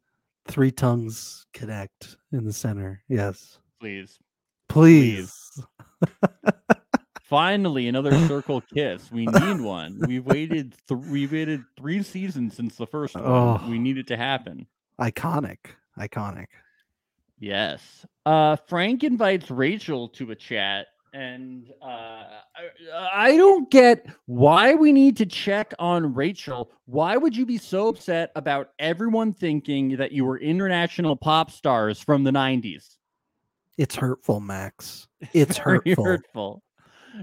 C: Three tongues connect in the center. Yes.
B: Please,
C: Please.
B: finally another circle kiss. We need one. We waited. Th- we waited three seasons since the first one.
C: Oh.
B: We need it to happen.
C: Iconic. Iconic.
B: Yes. Uh, Frank invites Rachel to a chat, and uh, I, I don't get why we need to check on Rachel. Why would you be so upset about everyone thinking that you were international pop stars from the '90s?
C: It's hurtful, Max. It's hurtful.
B: hurtful.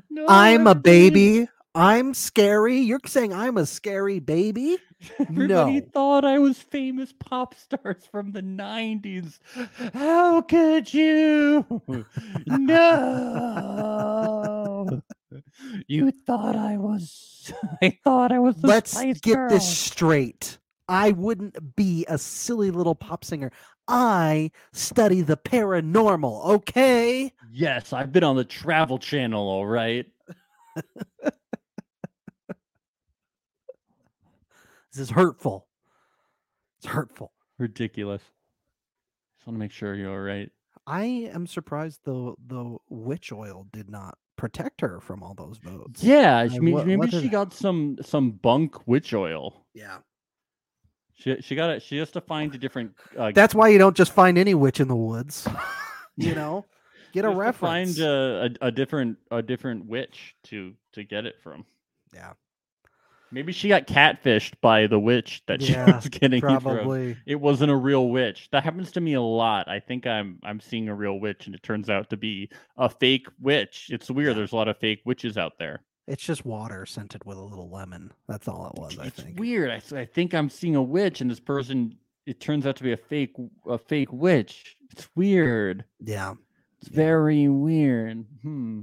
B: No,
C: I'm a baby. I'm scary. You're saying I'm a scary baby?
B: Everybody
C: No.
B: thought I was famous pop stars from the 90s. How could you? No. You thought I was I thought I was the
C: Let's get
B: Girl.
C: this straight. I wouldn't be a silly little pop singer. I study the paranormal, okay?
B: Yes, I've been on the travel channel, all right.
C: This is hurtful. It's hurtful.
B: Ridiculous. Just want to make sure you're all right.
C: I am surprised though the witch oil did not protect her from all those votes.
B: Yeah,
C: I-
B: maybe,
C: what-
B: maybe
C: what
B: she got some some bunk witch oil.
C: Yeah.
B: She she got it. She has to find a different. Uh,
C: That's why you don't just find any witch in the woods. you know? Get a reference.
B: Find a, a, a different a different witch to to get it from.
C: Yeah.
B: Maybe she got catfished by the witch that she
C: Yeah,
B: was getting it from. It wasn't a real witch. That happens to me a lot. I think I'm I'm seeing a real witch, and it turns out to be a fake witch. It's weird. There's a lot of fake witches out there.
C: It's just water scented with a little lemon. That's all it was, I
B: It's
C: think.
B: weird. I think I'm seeing a witch, and this person it turns out to be a fake a fake witch. It's weird.
C: Yeah.
B: It's very weird. Hmm.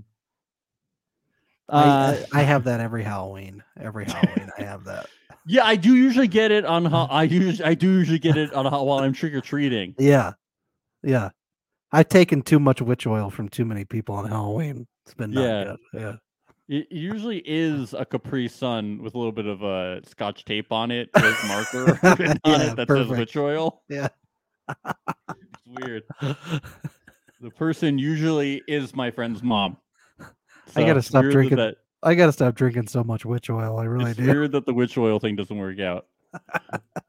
C: I,
B: Uh,
C: I, I have that every Halloween. Every Halloween, I have that.
B: Yeah, I do usually get it on. I usually I do usually get it on while I'm trick or treating.
C: Yeah. Yeah. I've taken too much witch oil from too many people on Halloween. It's been not
B: Yeah.
C: good. Yeah.
B: It usually is a Capri Sun with a little bit of uh, Scotch tape on it with marker on
C: Yeah,
B: it that
C: perfect.
B: says witch oil.
C: Yeah.
B: It's weird. The person usually is my friend's mom.
C: I gotta stop drinking.
B: That,
C: I gotta stop drinking so much witch oil. I really do
B: it's
C: do.
B: weird that the witch oil thing doesn't work out.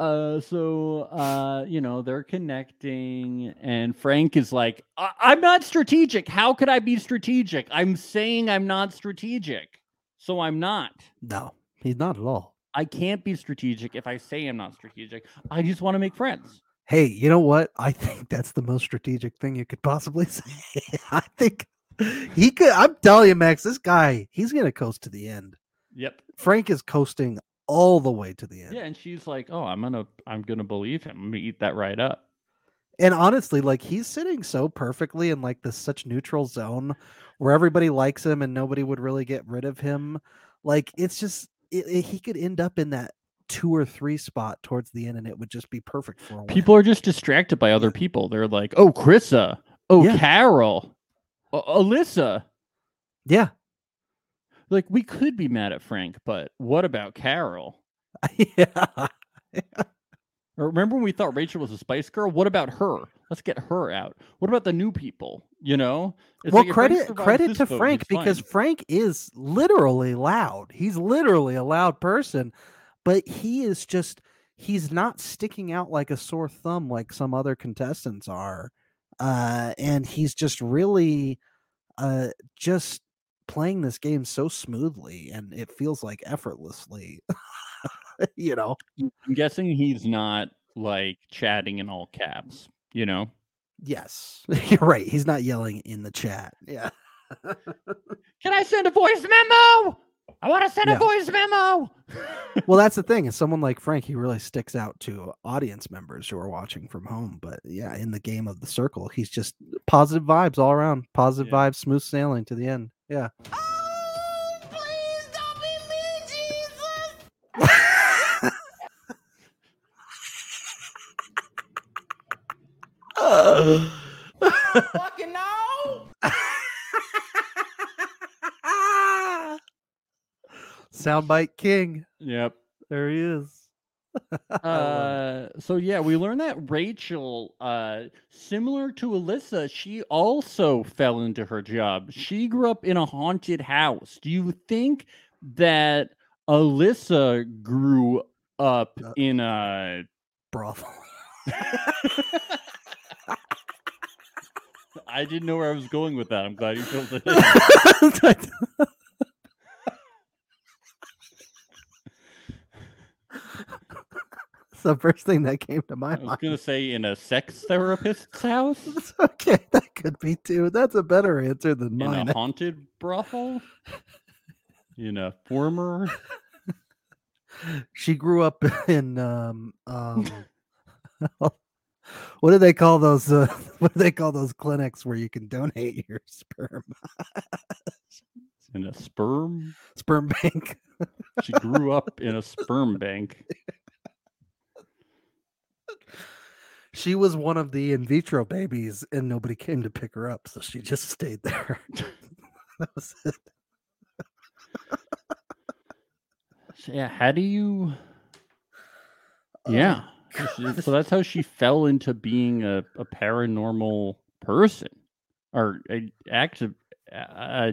B: uh, so uh, you know they're connecting, and Frank is like, I- "I'm not strategic. How could I be strategic? I'm saying I'm not strategic, so I'm not.
C: No, he's not at all.
B: I can't be strategic if I say I'm not strategic. I just want to make friends."
C: Hey, you know what? I think that's the most strategic thing you could possibly say. I think he could. I'm telling you, Max, this guy, he's gonna coast to the end.
B: Yep.
C: Frank is coasting all the way to the end.
B: Yeah, and she's like, "Oh, I'm gonna, I'm gonna believe him. I'm gonna eat that right up."
C: And honestly, like he's sitting so perfectly in like this such neutral zone where everybody likes him and nobody would really get rid of him. Like it's just it, it- he could end up in that two or three spot towards the end, and it would just be perfect for him.
B: People are just distracted by other people. They're like, "Oh, Krissa. Oh,
C: Yeah.
B: Carol. Oh, Alyssa."
C: Yeah,
B: Like we could be mad at Frank, but what about Carol?
C: yeah,
B: remember when we thought Rachel was a Spice Girl? What about her? Let's get her out. What about the new people? You know? It's
C: well,
B: like
C: credit credit to
B: vote,
C: Frank because
B: fine.
C: Frank is literally loud. He's literally a loud person, but he is just he's not sticking out like a sore thumb like some other contestants are. Uh and he's just really uh just playing this game so smoothly and it feels like effortlessly. you know.
B: I'm guessing he's not like chatting in all caps. You know?
C: Yes. You're right. He's not yelling in the chat. Yeah.
B: Can I send a voice memo? I want to send
C: Yeah.
B: a voice memo.
C: well that's the thing is someone like frank he really sticks out to audience members who are watching from home but yeah in the game of the circle he's just positive vibes all around positive
B: Yeah.
C: vibes smooth sailing to the end yeah Oh, please don't be me, Jesus.
E: Fucking no!
C: soundbite king
B: Yep.
C: there he is I
B: Uh, so yeah, we learned that Rachel, uh, similar to Alyssa, she also fell into her job. She grew up in a haunted house. Do you think that Alyssa grew up
C: Uh,
B: in a?
C: brothel
B: I didn't know where I was going with that. I'm glad you filled it in.
C: It's the first thing that came to my mind.
B: I was gonna say in a sex therapist's house,
C: okay, that could be too. That's a better answer than
B: in
C: mine.
B: a haunted brothel, in a former.
C: She grew up in um um what do they call those uh, what do they call those clinics where you can donate your sperm
B: in a sperm.
C: sperm bank
B: She grew up in a sperm bank.
C: She was one of the in vitro babies and nobody came to pick her up so she just stayed there that was it
B: So, yeah, how do you? Yeah, so so that's how she fell into being a, a paranormal person or a active uh,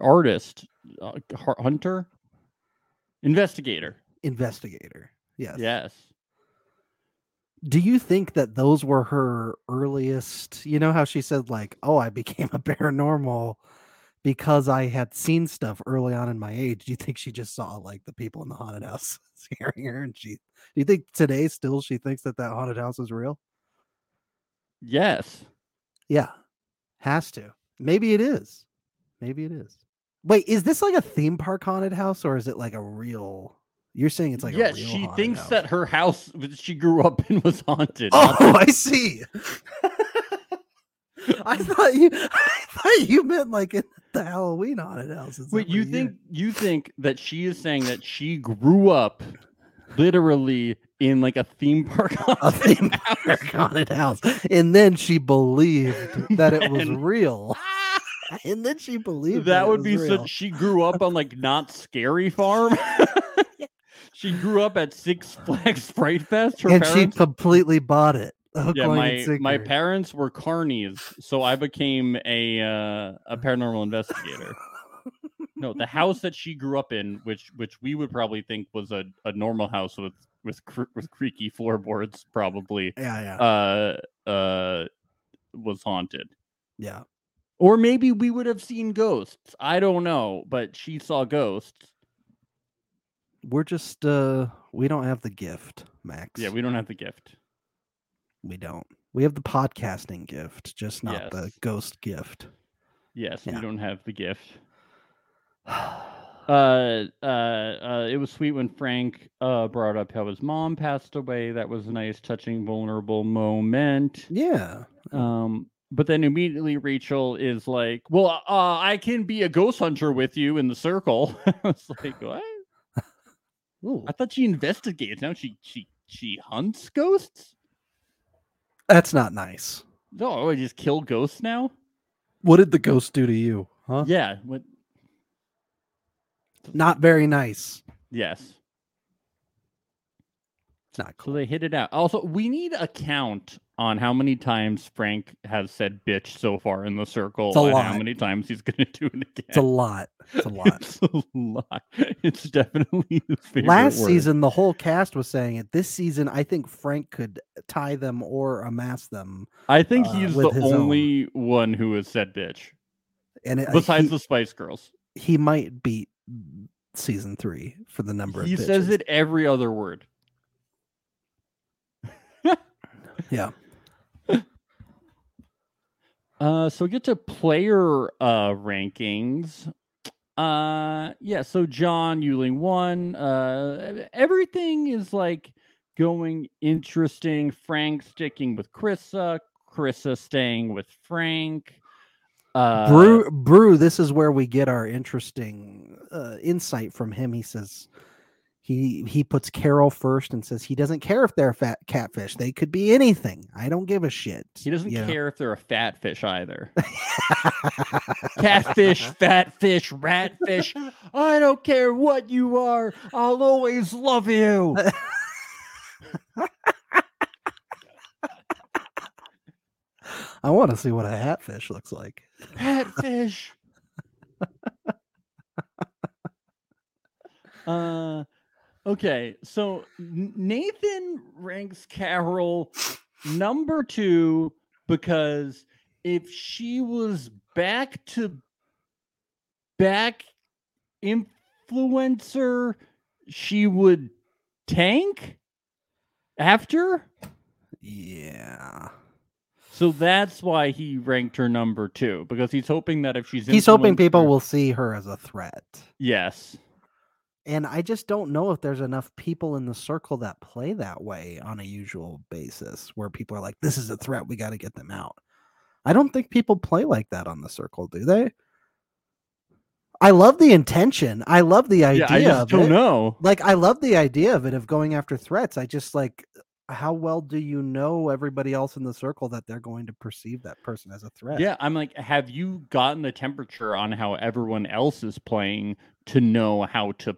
B: artist, uh, hunter, investigator.
C: investigator yes
B: Yes.
C: Do you think that those were her earliest you know how she said like oh i became a paranormal because i had seen stuff early on in my age. Do you think she just saw like the people in the haunted house scaring her and she do you think today still she thinks that that haunted house is real?
B: Yes.
C: yeah. Has to. Maybe it is. Maybe it is. Wait is this like a theme park haunted house or is it like a real you're saying it's like a
B: yes, she thinks
C: house?
B: that her house that she grew up in was haunted.
C: Oh, I see. I thought you I thought you meant like in the Halloween haunted houses.
B: Wait, you
C: year.
B: think you think that she is saying that she grew up literally in like a theme park?
C: a
B: haunted
C: theme
B: house?
C: park haunted house. And then she believed that it was real. And then she believed
B: that
C: it
B: would be
C: real.
B: such. She grew up on like not scary farm. She grew up at Six Flags Fright Fest. Her
C: and she completely bought it. hook,
B: yeah, my my parents were carnies, so I became a uh, a paranormal investigator. No, the house that she grew up in, which which we would probably think was a, a normal house with with cr- with creaky floorboards, probably
C: Yeah, yeah,
B: uh uh was haunted.
C: yeah.
B: Or maybe we would have seen ghosts. I don't know, but she saw ghosts.
C: We're just uh we don't have the gift, Max.
B: Yeah, we don't have the gift.
C: we don't. We have the podcasting gift, just not the ghost gift.
B: Yes,
C: Yeah.
B: we don't have the gift. Uh, uh, uh, it was sweet when Frank uh brought up how his mom passed away. That was a nice, touching, vulnerable moment.
C: yeah.
B: Um, but then immediately Rachel is like, "Well, uh, I can be a ghost hunter with you in the circle." I was like, "What?
C: Ooh.
B: I thought she investigates. Now she she she hunts ghosts.
C: That's not nice.
B: No, oh, I just kill ghosts now.
C: What did the ghost do to you? Huh?
B: Yeah. What?
C: Not very nice.
B: Yes.
C: It's not
B: So
C: cool.
B: they hit it out. Also, we need a count on how many times Frank has said bitch so far in the circle
C: It's a
B: and how many times he's going to do it again.
C: It's a lot. It's a lot.
B: It's a lot. It's definitely
C: Last
B: word.
C: season, the whole cast was saying it. This season, I think Frank could tie them or amass them.
B: I think
C: uh,
B: he's
C: with
B: the
C: his own.
B: only one who has said bitch
C: And it,
B: besides
C: he,
B: the Spice Girls.
C: he might beat season three for the number of
B: He says it every other word.
C: Yeah.
B: Uh, so get to player uh rankings. Uh, yeah. So John Yu Ling won. Uh, everything is like going interesting. Frank sticking with Krissa. Krissa staying with Frank. Uh,
C: Brew, Brew, this is where we get our interesting uh, insight from him. He says he he puts Carol first and says he doesn't care if they're fat catfish. They could be anything. I don't give a shit.
B: He doesn't
C: you know?
B: care if they're a fat fish either. Catfish, fat fish, rat fish. I don't care what you are. I'll always love you.
C: I want to see what a hatfish looks like.
B: Catfish. uh okay, so Nathan ranks Carol number 2 because if she was back to back influencer, she would tank after.
C: Yeah.
B: So that's why he ranked her number two because he's hoping that if she's
C: He's hoping people will see her as a threat.
B: yes
C: And I just don't know if there's enough people in the circle that play that way on a usual basis where people are like, this is a threat. We got to get them out. I don't think people play like that on the circle, do they? I love the intention. I love the idea
B: yeah I just
C: of
B: don't
C: it.
B: know
C: Like, I love the idea of it of going after threats. I just like, how well do you know everybody else in the circle that they're going to perceive that person as a threat?
B: yeah I'm like have you gotten the temperature on how everyone else is playing to know how to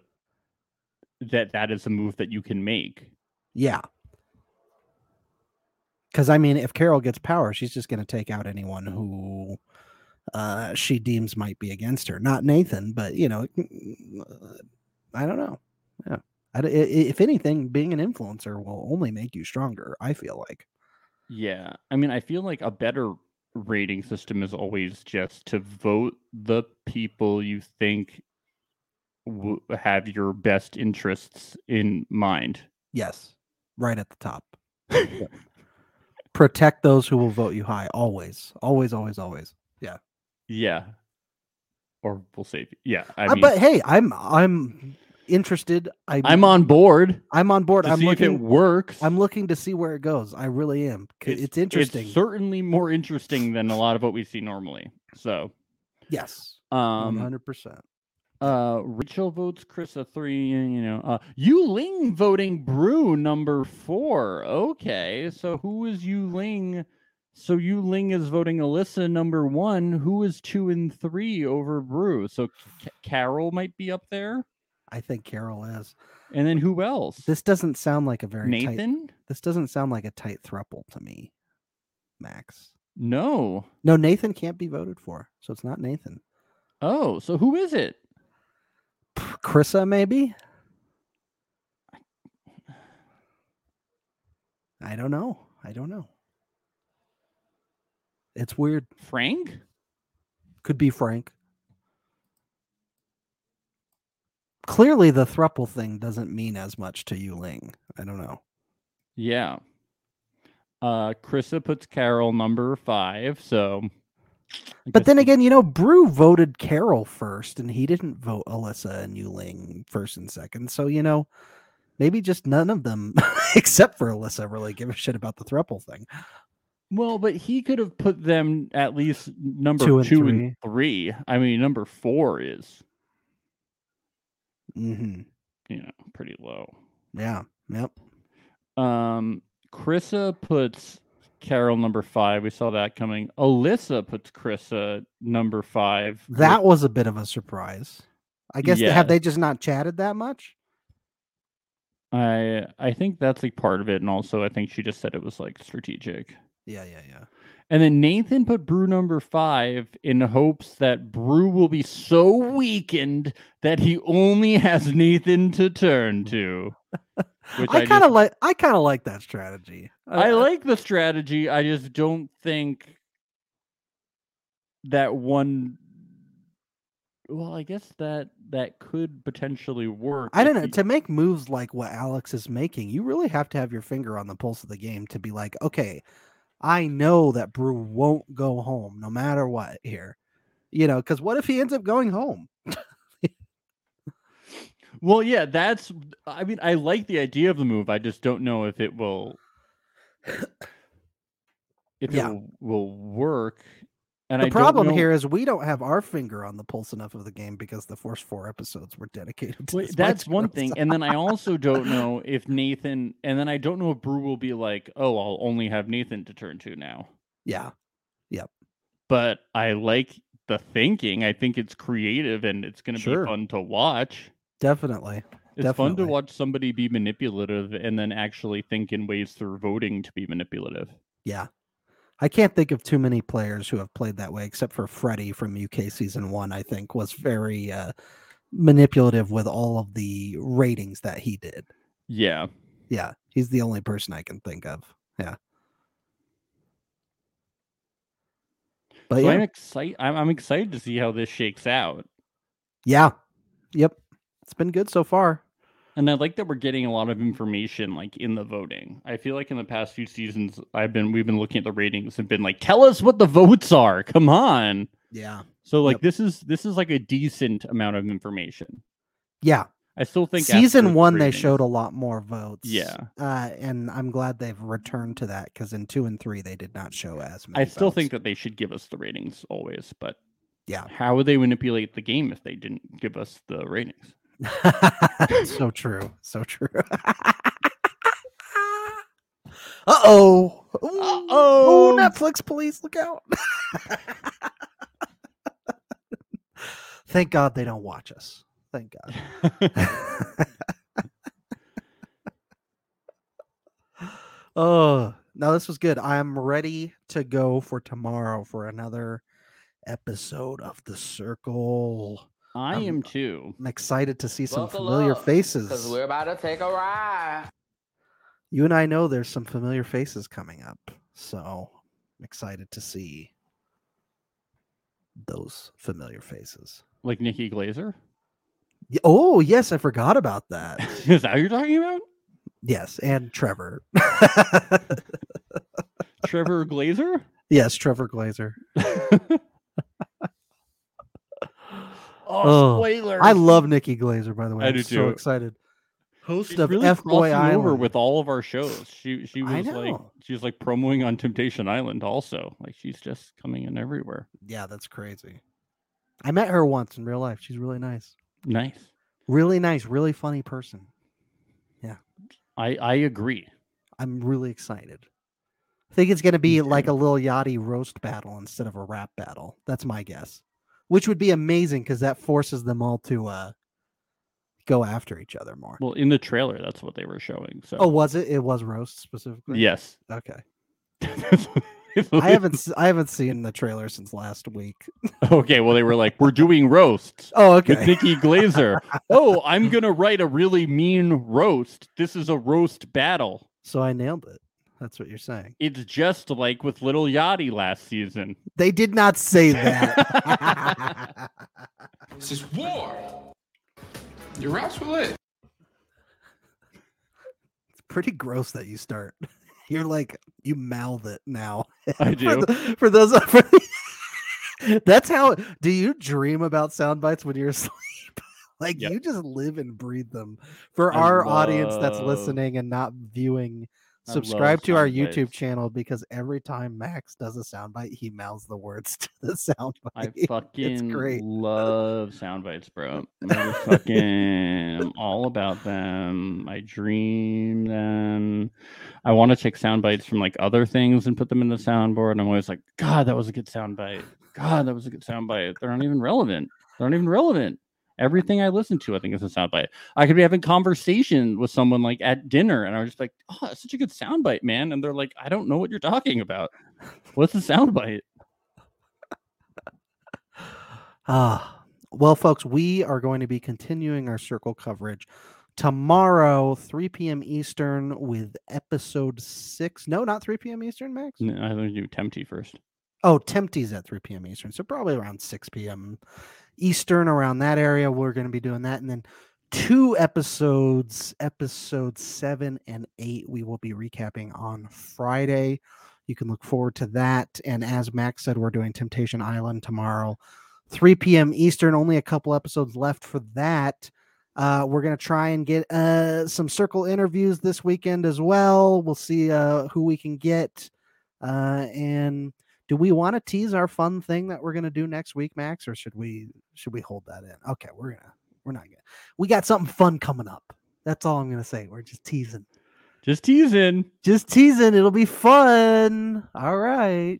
B: that that is a move that you can make
C: Yeah. Because I mean, if Carol gets power, she's just going to take out anyone who uh, she deems might be against her. Not Nathan, but you know, I don't know. Yeah. I d- i- i- if anything, being an influencer will only make you stronger. I feel like.
B: Yeah, I mean, I feel like a better rating system is always just to vote the people you think w- have your best interests in mind.
C: Yes, right at the top. Protect those who will vote you high. Always, always, always, always.
B: Yeah, Yeah. or we'll save. You. Yeah, I
C: Uh, but hey, I'm I'm interested. I,
B: I'm on board
C: I'm on board. I'm looking.
B: if it works.
C: I'm looking to see where it goes. I really am. It's, interesting.
B: It's certainly more interesting than a lot of what we see normally. So,
C: yes,
B: um,
C: hundred percent.
B: Uh, Rachel votes Chris a three. You know, uh, Yu Ling voting Brew number four. Okay, so who is Yu Ling? So Yu Ling is voting Alyssa number one. Who is two and three over Brew? So Ca Carol might be up there,
C: I think Carol is.
B: and then who else?
C: This doesn't sound like a very tight.
B: Nathan?
C: This doesn't sound like a tight thruple to me, Max.
B: No.
C: No, Nathan can't be voted for, so it's not Nathan.
B: Oh, so who is it?
C: Krissa, maybe. I don't know. I don't know. It's weird.
B: Frank?
C: Could be Frank. Clearly, the thruple thing doesn't mean as much to you, Ling. I don't know.
B: Yeah. Uh, Krissa puts Carol number five. So,
C: But then again, you know, Brew voted Carol first, and he didn't vote Alyssa and Yu Ling first and second. So you know, maybe just none of them, except for Alyssa, really give a shit about the thruple thing.
B: Well, but he could have put them at least number
C: Two
B: two
C: and
B: and, three. I mean, number four is
C: mm-hmm.
B: you know pretty low.
C: Yeah. Yep.
B: Um, Krissa puts Carol number five. We saw that coming. Alyssa puts Krissa number five.
C: That was a bit of a surprise. I guess
B: Yeah.
C: have they just not chatted that much?
B: I I think that's like part of it, and also I think she just said it was like strategic.
C: Yeah, yeah, yeah.
B: And then Nathan put Brew number five in hopes that Brew will be so weakened that he only has Nathan to turn to. Which
C: I
B: I,
C: kind of like. I kind of like that strategy.
B: I like the strategy. I just don't think that one. Well, I guess that that could potentially work.
C: I don't know.
B: he-
C: To make moves like what Alex is making, you really have to have your finger on the pulse of the game to be like, okay, I know that Brew won't go home no matter what here. You know, because what if he ends up going home?
B: Well, yeah, that's. I mean, I like the idea of the move. I just don't know if it will. If
C: Yeah.
B: it will, will work. And
C: the
B: I
C: problem
B: know-
C: here is we don't have our finger on the pulse enough of the game because the first four episodes were dedicated to
B: that's one thing. And then I also don't know if Nathan, and then I don't know if Brew will be like, oh, I'll only have Nathan to turn to now.
C: yeah, yep.
B: But I like the thinking. I think it's creative and it's going to
C: Sure.
B: be fun to watch.
C: definitely.
B: It's fun to watch somebody be manipulative and then actually think in ways through voting to be manipulative.
C: Yeah. I can't think of too many players who have played that way, except for Freddie from UK season one, I think was very uh, manipulative with all of the ratings that he did.
B: Yeah.
C: Yeah. He's the only person I can think of. Yeah. But
B: so
C: yeah,
B: I'm excited. I'm, I'm excited to see how this shakes out.
C: yeah, yep, it's been good so far.
B: And I like that we're getting a lot of information like in the voting. I feel like in the past few seasons I've been we've been looking at the ratings and been like, tell us what the votes are. Come on.
C: Yeah,
B: So like
C: Yep.
B: this is this is like a decent amount of information.
C: yeah.
B: I still think
C: Season one they showed a lot more votes.
B: Yeah.
C: uh, and I'm glad they've returned to that because in two and three they did not show as many.
B: I still
C: votes.
B: think that they should give us the ratings always, but
C: Yeah.
B: how would they manipulate the game if they didn't give us the ratings?
C: so true. So true. uh oh. Oh, Netflix, please look out. Thank God they don't watch us. Thank God. oh, now this was good. I'm ready to go for tomorrow for another episode of The Circle.
B: I
C: Um,
B: am too.
C: I'm excited to see some
E: Buckle
C: familiar
E: up,
C: faces.
E: Because we're about to take a ride.
C: You and I know there's some familiar faces coming up, so I'm excited to see those familiar faces.
B: Like Nikki Glazer?
C: Oh, yes, I forgot about that.
B: Is that what you're talking about?
C: yes, and Trevor.
B: Trevor Glazer?
C: yes, Trevor Glazer.
B: Oh,
C: Oh,
B: spoiler.
C: I love Nikki Glazer, by the way.
B: I
C: I'm
B: do
C: so
B: too.
C: excited. Host
B: She's
C: of
B: really
C: F Boy
B: crossing over
C: Island.
B: with all of our shows. She she
C: I
B: was like
C: know.
B: she was like promoting on Temptation Island also. Like she's just coming in everywhere.
C: Yeah, that's crazy. I met her once in real life. She's really nice.
B: Nice.
C: Really nice, really funny person. Yeah.
B: I I agree.
C: I'm really excited. I think it's going to be like a Lil Yachty roast battle instead of a rap battle. That's my guess. Which would be amazing because that forces them all to uh, go after each other more.
B: Well, in the trailer, that's what they were showing. So
C: Oh, was it? It was roast specifically.
B: yes.
C: Okay.
B: I
C: haven't. I haven't seen the trailer since last week.
B: Okay, well they were like, we're doing roasts
C: Oh, okay. with.
B: Nikki Glazer. oh, I'm gonna write a really mean roast. This is a roast battle.
C: So I nailed it. That's what you're saying.
B: It's just like with Lil Yachty last season.
C: They did not say that.
H: This is war. Your raps were lit.
C: it's pretty gross that you start. You're like you mouth it now.
B: I
C: for,
B: do.
C: the- for those. For that's how. Do you dream about sound bites when you're asleep? like
B: Yep.
C: you just live and breathe them. For
B: I
C: our audience that's listening and not viewing,
B: I
C: subscribe to our
B: sound
C: YouTube
B: bites.
C: channel because every time Max does a soundbite, he mouths the words to the soundbite.
B: I
C: it's
B: fucking
C: great.
B: love sound bites, bro. I fucking all about them. I dream them. I want to take sound bites from like other things and put them in the soundboard. And I'm always like, God, that was a good sound bite. God, that was a good sound bite. They're not even relevant. They're not even relevant. Everything I listen to, I think is a soundbite. I could be having conversation with someone like at dinner, and I was just like, "Oh, that's such a good soundbite, man." And they're like, "I don't know what you're talking about. What's a soundbite?"
C: Ah, well, folks, we are going to be continuing our circle coverage tomorrow, 3 p.m. Eastern, with episode six. No, not 3 p.m. Eastern, Max.
B: N- I think you do Tempty first.
C: Oh, Tempty's at 3 p.m. Eastern. So probably around 6 p.m. Eastern, around that area. We're going to be doing that. And then two episodes, episode seven and eight, we will be recapping on Friday. You can look forward to that. And as Max said, we're doing Temptation Island tomorrow, 3 p.m. Eastern. Only a couple episodes left for that. Uh, we're going to try and get uh, some circle interviews this weekend as well. We'll see uh, who we can get. Uh, and do we want to tease our fun thing that we're going to do next week, Max, or should we should we hold that in? Okay, we're gonna we're not gonna. We got something fun coming up. That's all I'm gonna say. We're just teasing,
B: Just teasing.
C: just teasing. It'll be fun. All right.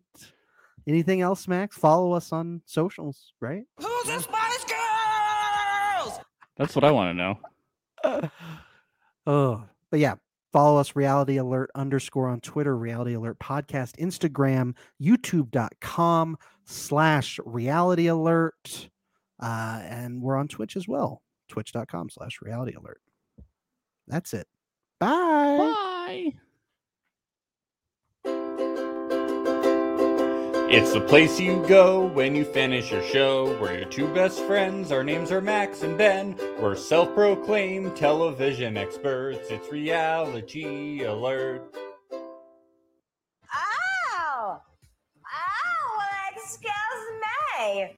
C: Anything else, Max? Follow us on socials, right?
E: Who's the Spice Girls?
B: That's what I want to know.
C: Oh, but yeah, follow us reality alert underscore on Twitter, reality alert podcast, Instagram, youtube.com slash reality alert. Uh, and we're on Twitch as well, twitch.com slash reality alert. That's it. Bye.
B: Bye. It's the place you go when you finish your show. We're your two best friends. Our names are Max and Ben. We're self proclaimed television experts. It's reality alert.
D: Ow! Ow! Excuse me!